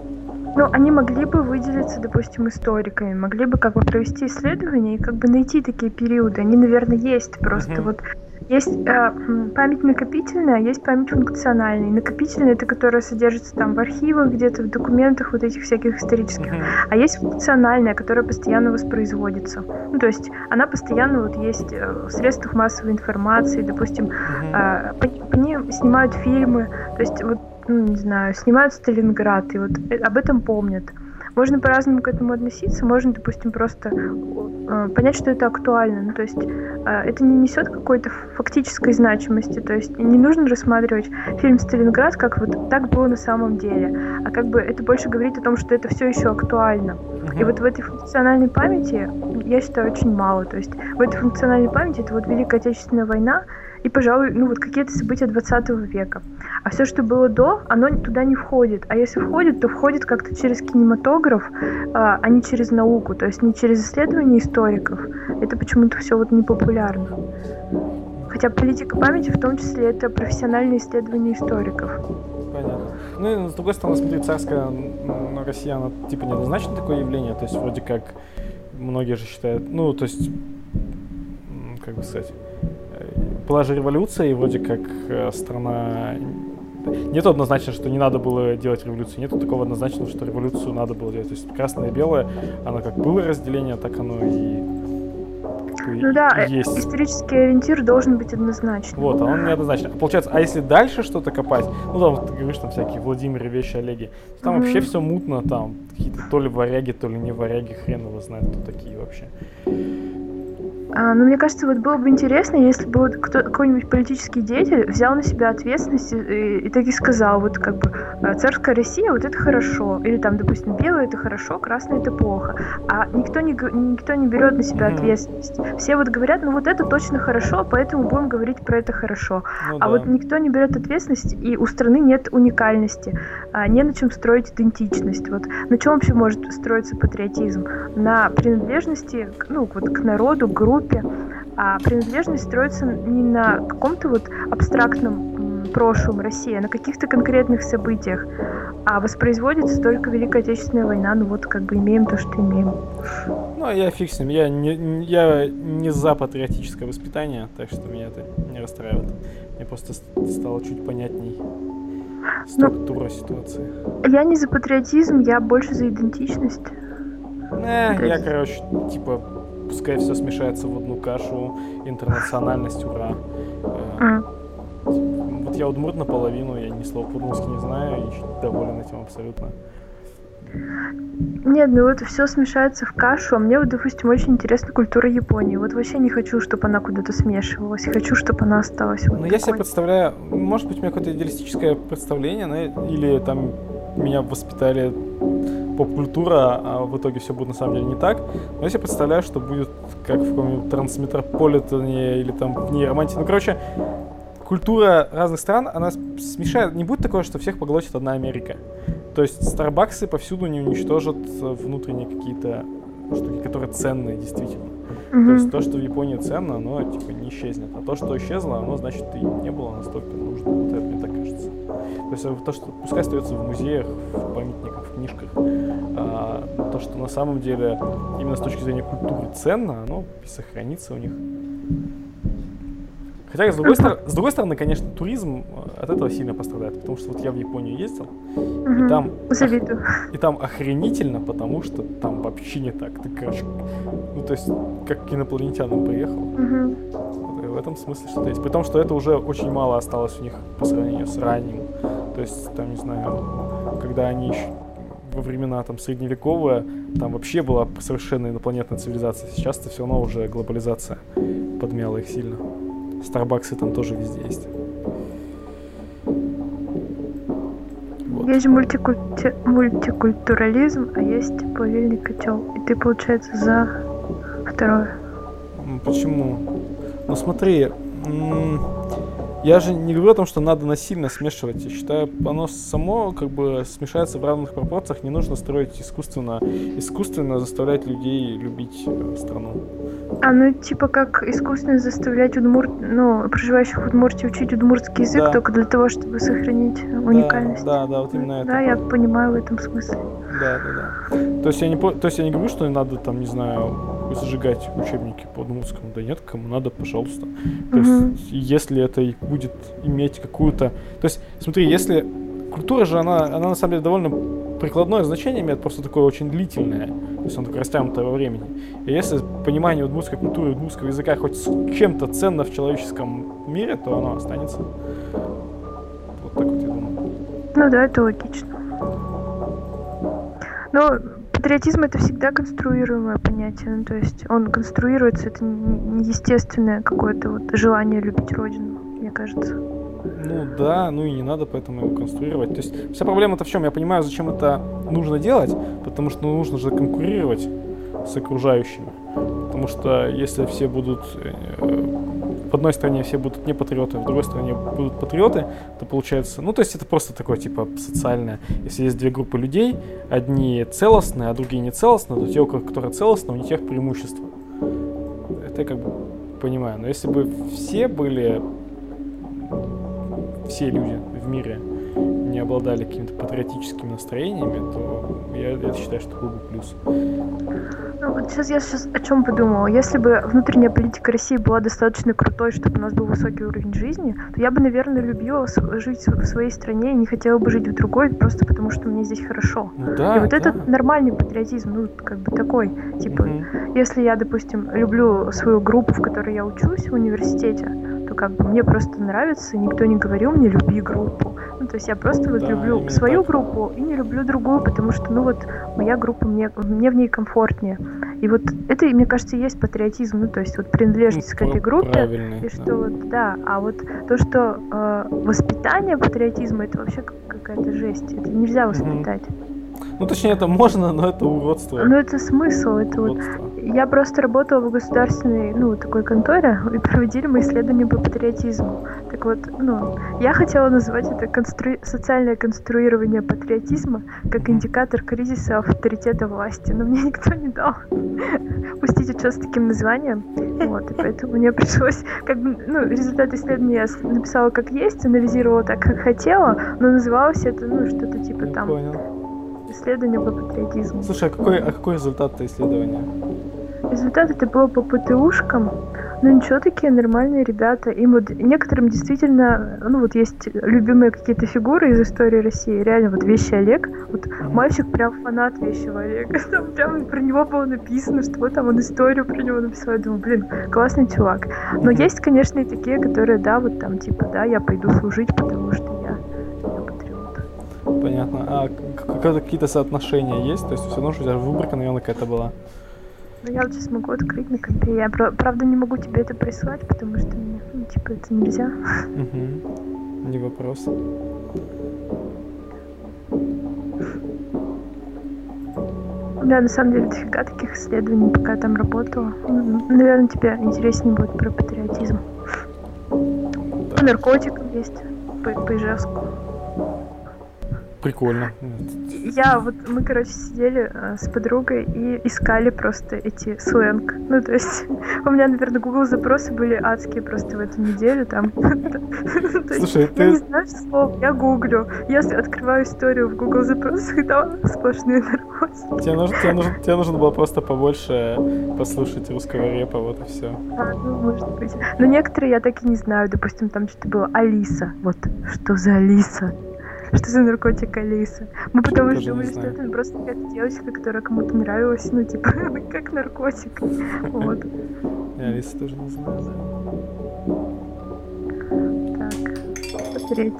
Ну, они могли бы выделиться, допустим, историками, могли бы как бы провести исследования и как бы найти такие периоды. Они, наверное, есть. Просто Мгм. вот есть э, память накопительная, а есть память функциональная. И накопительная это которая содержится там в архивах, где-то в документах вот этих всяких исторических. А есть функциональная, которая постоянно воспроизводится. Ну, то есть она постоянно вот есть э, в средствах массовой информации, допустим, Мгм. а, по, по ним снимают фильмы, то есть вот, ну, не знаю, снимают Сталинград, и вот э- об этом помнят. Можно по-разному к этому относиться, можно, допустим, просто э, понять, что это актуально. Ну, то есть э, это не несет какой-то фактической значимости. То есть не нужно рассматривать фильм «Сталинград» как вот так было на самом деле, а как бы это больше говорит о том, что это все еще актуально. И вот в этой функциональной памяти, я считаю, очень мало. То есть в этой функциональной памяти это вот Великая Отечественная война и, пожалуй, ну вот какие-то события 20 века. А все, что было до, оно туда не входит. А если входит, то входит как-то через кинематограф, а, а не через науку, то есть не через исследования историков. Это почему-то все вот не популярно. Хотя политика памяти в том числе это профессиональные исследования историков. Понятно. Ну и с другой стороны, смотри, царская Россия, она типа неоднозначно такое явление, то есть вроде как многие же считают, ну, то есть, как бы сказать, э, была же революция, и вроде как э, страна... Нету однозначно, что не надо было делать революцию, нету такого однозначно, что революцию надо было делать. То есть красное и белое, оно как было разделение, так оно и, Ну да, э, есть. исторический ориентир должен быть однозначным. Вот, а он неоднозначно. А Получается, а если дальше что-то копать, ну там, ты говоришь, там всякие Владимиры, вещи, Олеги, то там Мгм. вообще все мутно, там какие-то то ли варяги, то ли не варяги, хрен его знает, кто такие вообще. А, ну, мне кажется, вот было бы интересно, если бы вот кто, какой-нибудь политический деятель взял на себя ответственность и, и так и сказал, вот как бы а, царская Россия, вот это хорошо, или там, допустим, белое это хорошо, красное это плохо, а никто не, никто не берет на себя ответственность. Все вот говорят, ну вот это точно хорошо, поэтому будем говорить про это хорошо. Ну А да. вот никто не берет ответственность, и у страны нет уникальности, а, не на чем строить идентичность. Вот на чем вообще может строиться патриотизм? На принадлежности, ну, вот к народу, к группе. А принадлежность строится не на каком-то вот абстрактном прошлом России, а на каких-то конкретных событиях. А воспроизводится только Великая Отечественная война, ну вот как бы имеем то, что имеем. Ну, а я фиг с ним, я не, я не за патриотическое воспитание, так что меня это не расстраивает. Мне просто стало чуть понятней структура ситуации. Я не за патриотизм, я больше за идентичность. То я, короче, типа, пускай все смешается в одну кашу, интернациональность, ура. Э. Вот я удмурт наполовину, я ни слова по-русски не знаю, и доволен этим абсолютно. Нет, ну вот все смешается в кашу, а мне вот, допустим, очень интересна культура Японии. Вот вообще не хочу, чтобы она куда-то смешивалась, хочу, чтобы она осталась вот Ну, я себе представляю, может быть, у меня какое-то идеалистическое представление, но- или там меня воспитали поп-культура, а в итоге все будет на самом деле не так. Но я себе представляю, что будет как в каком-нибудь трансметрополитене или там в нейромантии. Ну, короче, культура разных стран, она смешает. Не будет такое, что всех поглотит одна Америка. То есть Старбаксы повсюду не уничтожат внутренние какие-то штуки, которые ценные действительно. То Мгм. есть то, что в Японии ценно, оно типа не исчезнет. А то, что исчезло, оно значит и не было настолько нужно. Вот это мне так кажется. То есть э, то, что пускай остается в музеях, в памятниках, в книжках, а то, что на самом деле именно с точки зрения культуры ценно, оно сохранится у них. Хотя, с другой, стор- с другой стороны, конечно, туризм э, от этого сильно пострадает, потому что вот я в Японию ездил, Мгм. и там, Завидую. и там охренительно, потому что там вообще не так. Ты, короче, ну, то есть, как к инопланетянам приехал. Вот, и в этом смысле что-то есть. При том, что это уже очень мало осталось у них по сравнению с ранним. То есть, там, не знаю, когда они еще во времена там средневековые, там вообще была совершенно инопланетная цивилизация. Сейчас это все равно уже глобализация подмяла их сильно. Старбаксы там тоже везде есть. Вот. Есть же мультикульти- мультикультурализм, а есть плавильный котел. И ты, получается, за второе. Почему? Ну смотри, я же не говорю о том, что надо насильно смешивать. Я считаю, оно само как бы смешается в равных пропорциях. Не нужно строить искусственно, искусственно заставлять людей любить э, страну. А ну типа как искусственно заставлять удмур... ну, проживающих в Удмуртии учить удмуртский язык Да. только для того, чтобы сохранить уникальность. Да, да, вот именно это. Да, я понимаю в этом смысле. Да, да, да. То есть я не, по- то есть я не говорю, что надо там, не знаю, сжигать учебники по удмуртскому. Да нет, кому надо, пожалуйста. То Мгм. есть если это и будет иметь какую-то... То есть смотри, если... Культура же, она, она на самом деле довольно прикладное значение имеет, просто такое очень длительное. То есть она такое растянутое во времени. И если понимание удмуртской культуры, удмуртского языка хоть с чем-то ценно в человеческом мире, то оно останется. Вот так вот я думаю. Ну да, это логично. Но патриотизм это всегда конструируемое понятие. Ну, то есть он конструируется, это естественное какое-то вот желание любить родину, мне кажется. Ну да, ну и не надо поэтому его конструировать. То есть вся проблема-то в чем? Я понимаю, зачем это нужно делать, потому что ну, нужно же конкурировать с окружающими. Потому что если все будут э, в одной стране все будут не патриоты, в другой стране будут патриоты, то получается, ну то есть это просто такое типа социальное. Если есть две группы людей, одни целостные, а другие не целостные, то те, у ко- которые целостные, у них тех преимущества. Это я как бы понимаю. Но если бы все были все люди в мире не обладали какими-то патриотическими настроениями, то я, я считаю, что был бы плюс. Ну, вот сейчас я сейчас о чем подумала. Если бы внутренняя политика России была достаточно крутой, чтобы у нас был высокий уровень жизни, то я бы, наверное, любила жить в своей стране и не хотела бы жить в другой, просто потому что мне здесь хорошо. Ну да, и вот да. это нормальный патриотизм, ну, как бы такой. Типа, Мгм. если я, допустим, люблю свою группу, в которой я учусь в университете, то как бы мне просто нравится, никто не говорил мне люби группу. Ну, то есть я просто вот Да, люблю свою так. группу и не люблю другую, потому что, ну вот, моя группа, мне, мне в ней комфортнее. И вот это, мне кажется, и есть патриотизм, ну, то есть вот принадлежность к Ну, этой группе, и да. что вот, да, а вот то, что э, воспитание патриотизма, это вообще как- какая-то жесть, это нельзя воспитать. Ну, точнее, это можно, но это уродство. Ну, это смысл, это вот уродство. Я просто работала в государственной, ну, такой конторе, и проводили мы исследования по патриотизму. Так вот, ну, я хотела называть это констру- социальное конструирование патриотизма как индикатор кризиса авторитета власти, но мне никто не дал пустить отчет с таким названием. Вот, и поэтому мне пришлось, как бы, ну, результат исследования я написала как есть, анализировала так, как хотела, но называлось это, ну, что-то типа там понял. исследование по патриотизму. Слушай, а какой, а какой результат исследования? Результат это было по ПТУшкам. Ну ничего, такие нормальные ребята. Им вот некоторым действительно, ну вот есть любимые какие-то фигуры из истории России. Реально, вот Вещи Олег. Вот мальчик прям фанат Вещего Олега. Там прям про него было написано, что вот там он историю про него написал. Я думаю, блин, классный чувак. Но есть, конечно, и такие, которые, да, вот там типа, да, я пойду служить, потому что я, патриот. Понятно. А какие-то соотношения есть? То есть все равно, что у тебя выборка, наверное, какая-то была. Но я вот сейчас могу открыть на компе. Я, правда, не могу тебе это прислать, потому что мне, ну, типа, это нельзя. Угу. Не вопрос. Да, на самом деле, дофига таких исследований, пока я там работала. Ну, Наверное, тебе интереснее будет про патриотизм. По наркотикам есть, по, по Ижевску. Прикольно. я вот, мы, короче, сидели э, с подругой и искали просто эти сленг. Ну, то есть, у меня, наверное, Google запросы были адские просто в эту неделю там. Есть, Слушай, Я не ты... знаю слов, я гуглю. Я открываю историю в Google запросах, и там сплошные наркотики. Тебе нужно, тебе, нужно, тебе нужно было просто побольше послушать русского репа, вот и все. А, ну, может быть. Но некоторые я так и не знаю. Допустим, там что-то было Алиса. Вот, что за Алиса? Что за наркотик Алиса? Мы что не думали, что это просто какая-то девочка, которая кому-то нравилась. Ну, типа, как наркотик. Вот. Я Алиса тоже не знаю. да. Так, смотреть.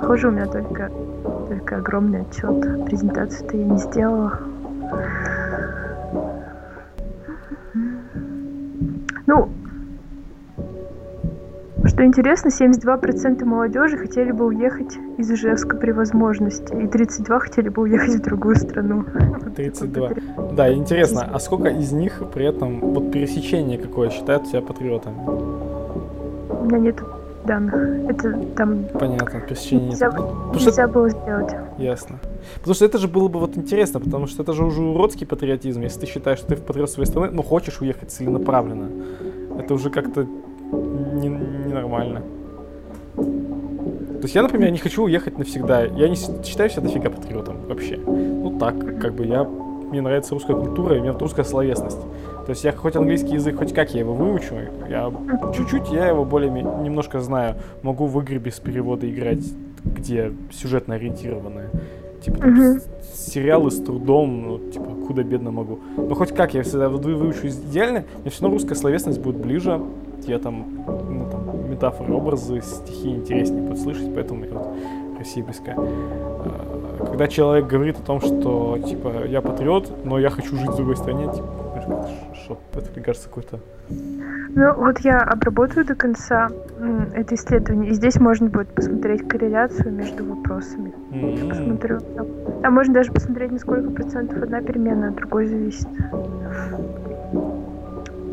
Похоже, у меня только, только огромный отчет. Презентацию-то я не сделала. Что интересно, 72% молодежи хотели бы уехать из Ижевска при возможности, и 32 хотели бы уехать в другую страну. 32. Да, интересно, а сколько из них при этом вот пересечение какое считают себя патриотами? У меня нет данных. Это там Понятно, пересечение нет. нельзя, что нельзя было сделать. Ясно. Потому что это же было бы вот интересно, потому что это же уже уродский патриотизм, если ты считаешь, что ты патриот своей страны, но хочешь уехать целенаправленно. Это уже как-то ненормально. То есть я, например, не хочу уехать навсегда. Я не считаю себя дофига патриотом вообще. Ну так, как бы я... Мне нравится русская культура, и мне русская словесность. То есть я хоть английский язык, хоть как я его выучу, я чуть-чуть я его более немножко знаю. Могу в игры без перевода играть, где сюжетно ориентированные. Типа там, с- сериалы с трудом, ну, типа, куда бедно могу. Но хоть как, я всегда выучу идеально, мне все равно русская словесность будет ближе. Я там, ну, там, метафоры, образы, стихи интереснее буду слышать, поэтому мне вот Россия близка. А, Когда человек говорит о том, что, типа, я патриот, но я хочу жить в другой стране, типа, что, это, мне кажется, какой-то... Ну, вот я обработаю до конца это исследование, и здесь можно будет посмотреть корреляцию между вопросами. м, Посмотрю. Там можно даже посмотреть, на сколько процентов одна переменная от другой зависит.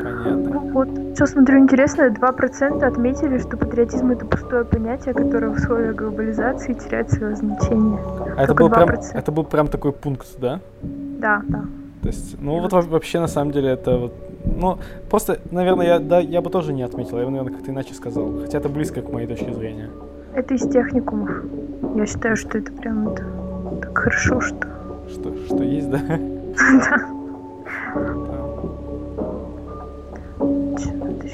Понятно. Ну вот, что смотрю, интересно, 2% отметили, что патриотизм это пустое понятие, которое в условиях глобализации теряет свое значение. А это был, прям, 2%. это был прям такой пункт, да? Да, да. То есть, ну вот во- вообще на самом деле это вот, ну просто, наверное, я, да, я бы тоже не отметил, я бы, наверное, как-то иначе сказал, хотя это близко к моей точке зрения. Это из техникумов. Я считаю, что это прям это, так хорошо, что... Что, что есть, да? Да.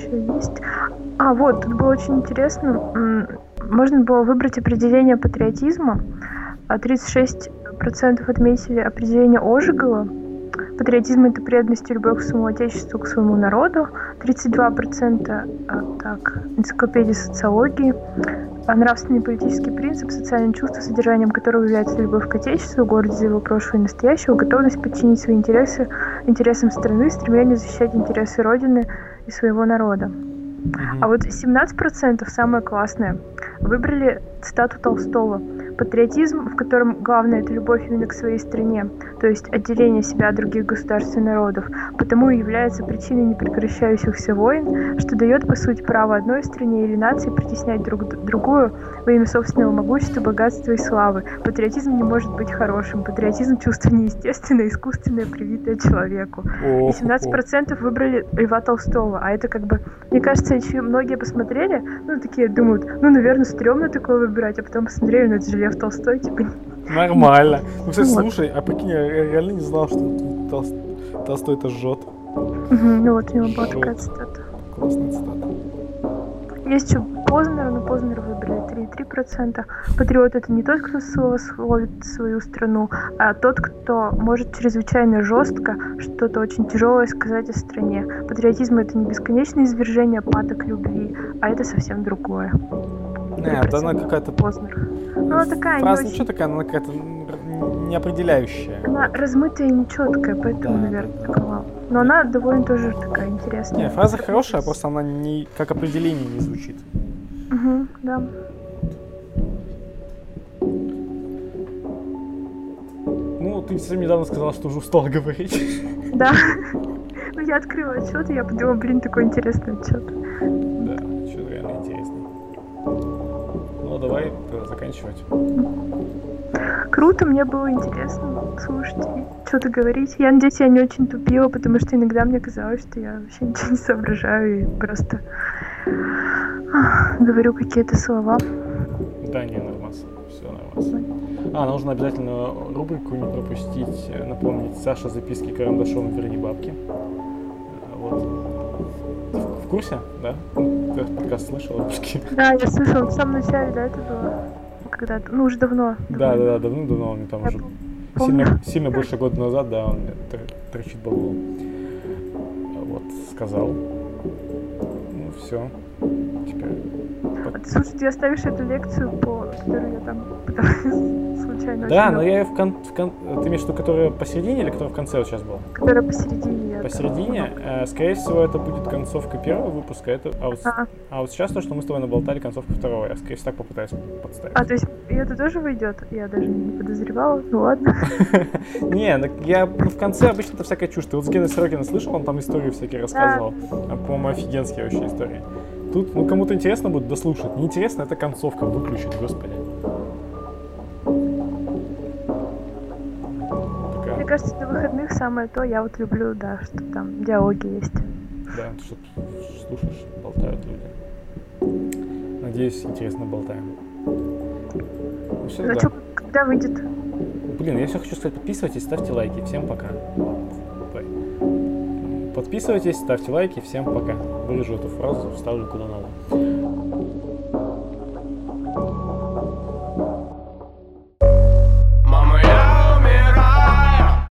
Еще есть. А, вот, тут было очень интересно. Можно было выбрать определение патриотизма. А 36% отметили определение Ожегова. Патриотизм – это преданность любовь к своему отечеству, к своему народу. 32% а, так, энциклопедия социологии. А нравственный политический принцип, социальное чувство, содержанием которого является любовь к отечеству, гордость за его прошлое и настоящего, готовность подчинить свои интересы интересам страны, стремление защищать интересы Родины и своего народа. А вот 17% самое классное выбрали цитату Толстого. Патриотизм, в котором главное это любовь именно к своей стране, то есть отделение себя от других государств и народов, потому и является причиной непрекращающихся войн, что дает, по сути, право одной стране или нации притеснять друг другую во имя собственного могущества, богатства и славы. Патриотизм не может быть хорошим. Патриотизм – чувство неестественное, искусственное, привитое человеку. И Ох, 17% выбрали Льва Толстого. А это как бы, мне кажется, еще многие посмотрели, ну, такие думают, ну, наверное, стрёмно такое выбирать, а потом посмотрели, ну, это же Лев Толстой, типа, Нормально. Ну, кстати, Вот. слушай, а прикинь, я ре- реально не знал, что Толст- Толстой это жжет. ну, вот у него была такая цитата. Классная цитата. Есть еще Познер, но Познер выбрали 3,3%. Патриот это не тот, кто словословит свою страну, а тот, кто может чрезвычайно жестко что-то очень тяжелое сказать о стране. Патриотизм это не бесконечное извержение паток любви, а это совсем другое. Нет, она какая-то... Познер. Ну, она такая, Фраза не ничего очень... такая, она какая-то неопределяющая. Она размытая и нечеткая, поэтому, Да, наверное, да, да. такова. Но она довольно тоже такая интересная. Не, фраза хорошая, просто она не как определение не звучит. Мгм, да. Ты совсем недавно сказала, что уже устал говорить. Да. Ну, я открыла отчет, и я подумала, блин, такой интересный отчет. Да, что реально интересный. Ну, давай э, заканчивать. Круто, мне было интересно слушать что-то говорить. Я надеюсь, я не очень тупила, потому что иногда мне казалось, что я вообще ничего не соображаю и просто говорю какие-то слова. Да, не, нормально. А, нужно обязательно рубрику не пропустить, э, напомнить Саша записки карандашом верни бабки. Э, Вот. В- курсе, да? Ты подкаст слышал, выпуски? Да, я слышала в самом начале, да, это было когда-то, ну уже давно. Да, да, да, давно-давно он мне там Я уже помню. сильно, сильно больше года назад, да, он мне торчит бабло. Вот, сказал. Ну, все. Слушай, ты оставишь эту лекцию, по которую я там пыталась случайно Да, но я ее в, кон- в кон- Ты имеешь в виду, которая посередине или которая в конце вот сейчас была? Которая посередине. Посередине, э, скорее всего, это будет концовка первого выпуска, это, а, вот, А, а вот сейчас то, что мы с тобой наболтали, концовка второго. Я, скорее всего, так попытаюсь подставить. а, то есть и это тоже выйдет? Я даже не подозревала. Ну ладно. Не, так я ну, в конце обычно это всякая чушь. Ты вот с Геной Сорокина слышал, он там истории всякие рассказывал. А, По-моему, офигенские вообще истории. Тут, ну, кому-то интересно будет дослушать. Неинтересно, это концовка выключить, господи. Такая, Мне кажется, для выходных самое то. Я вот люблю, да, что там диалоги есть. да, что слушаешь, болтают люди. Надеюсь, интересно болтаем. Ну, Ну да. что, когда выйдет? Блин, я все хочу сказать, подписывайтесь, ставьте лайки. Всем пока. Подписывайтесь, ставьте лайки, всем пока. Вырежу эту фразу, вставлю куда надо.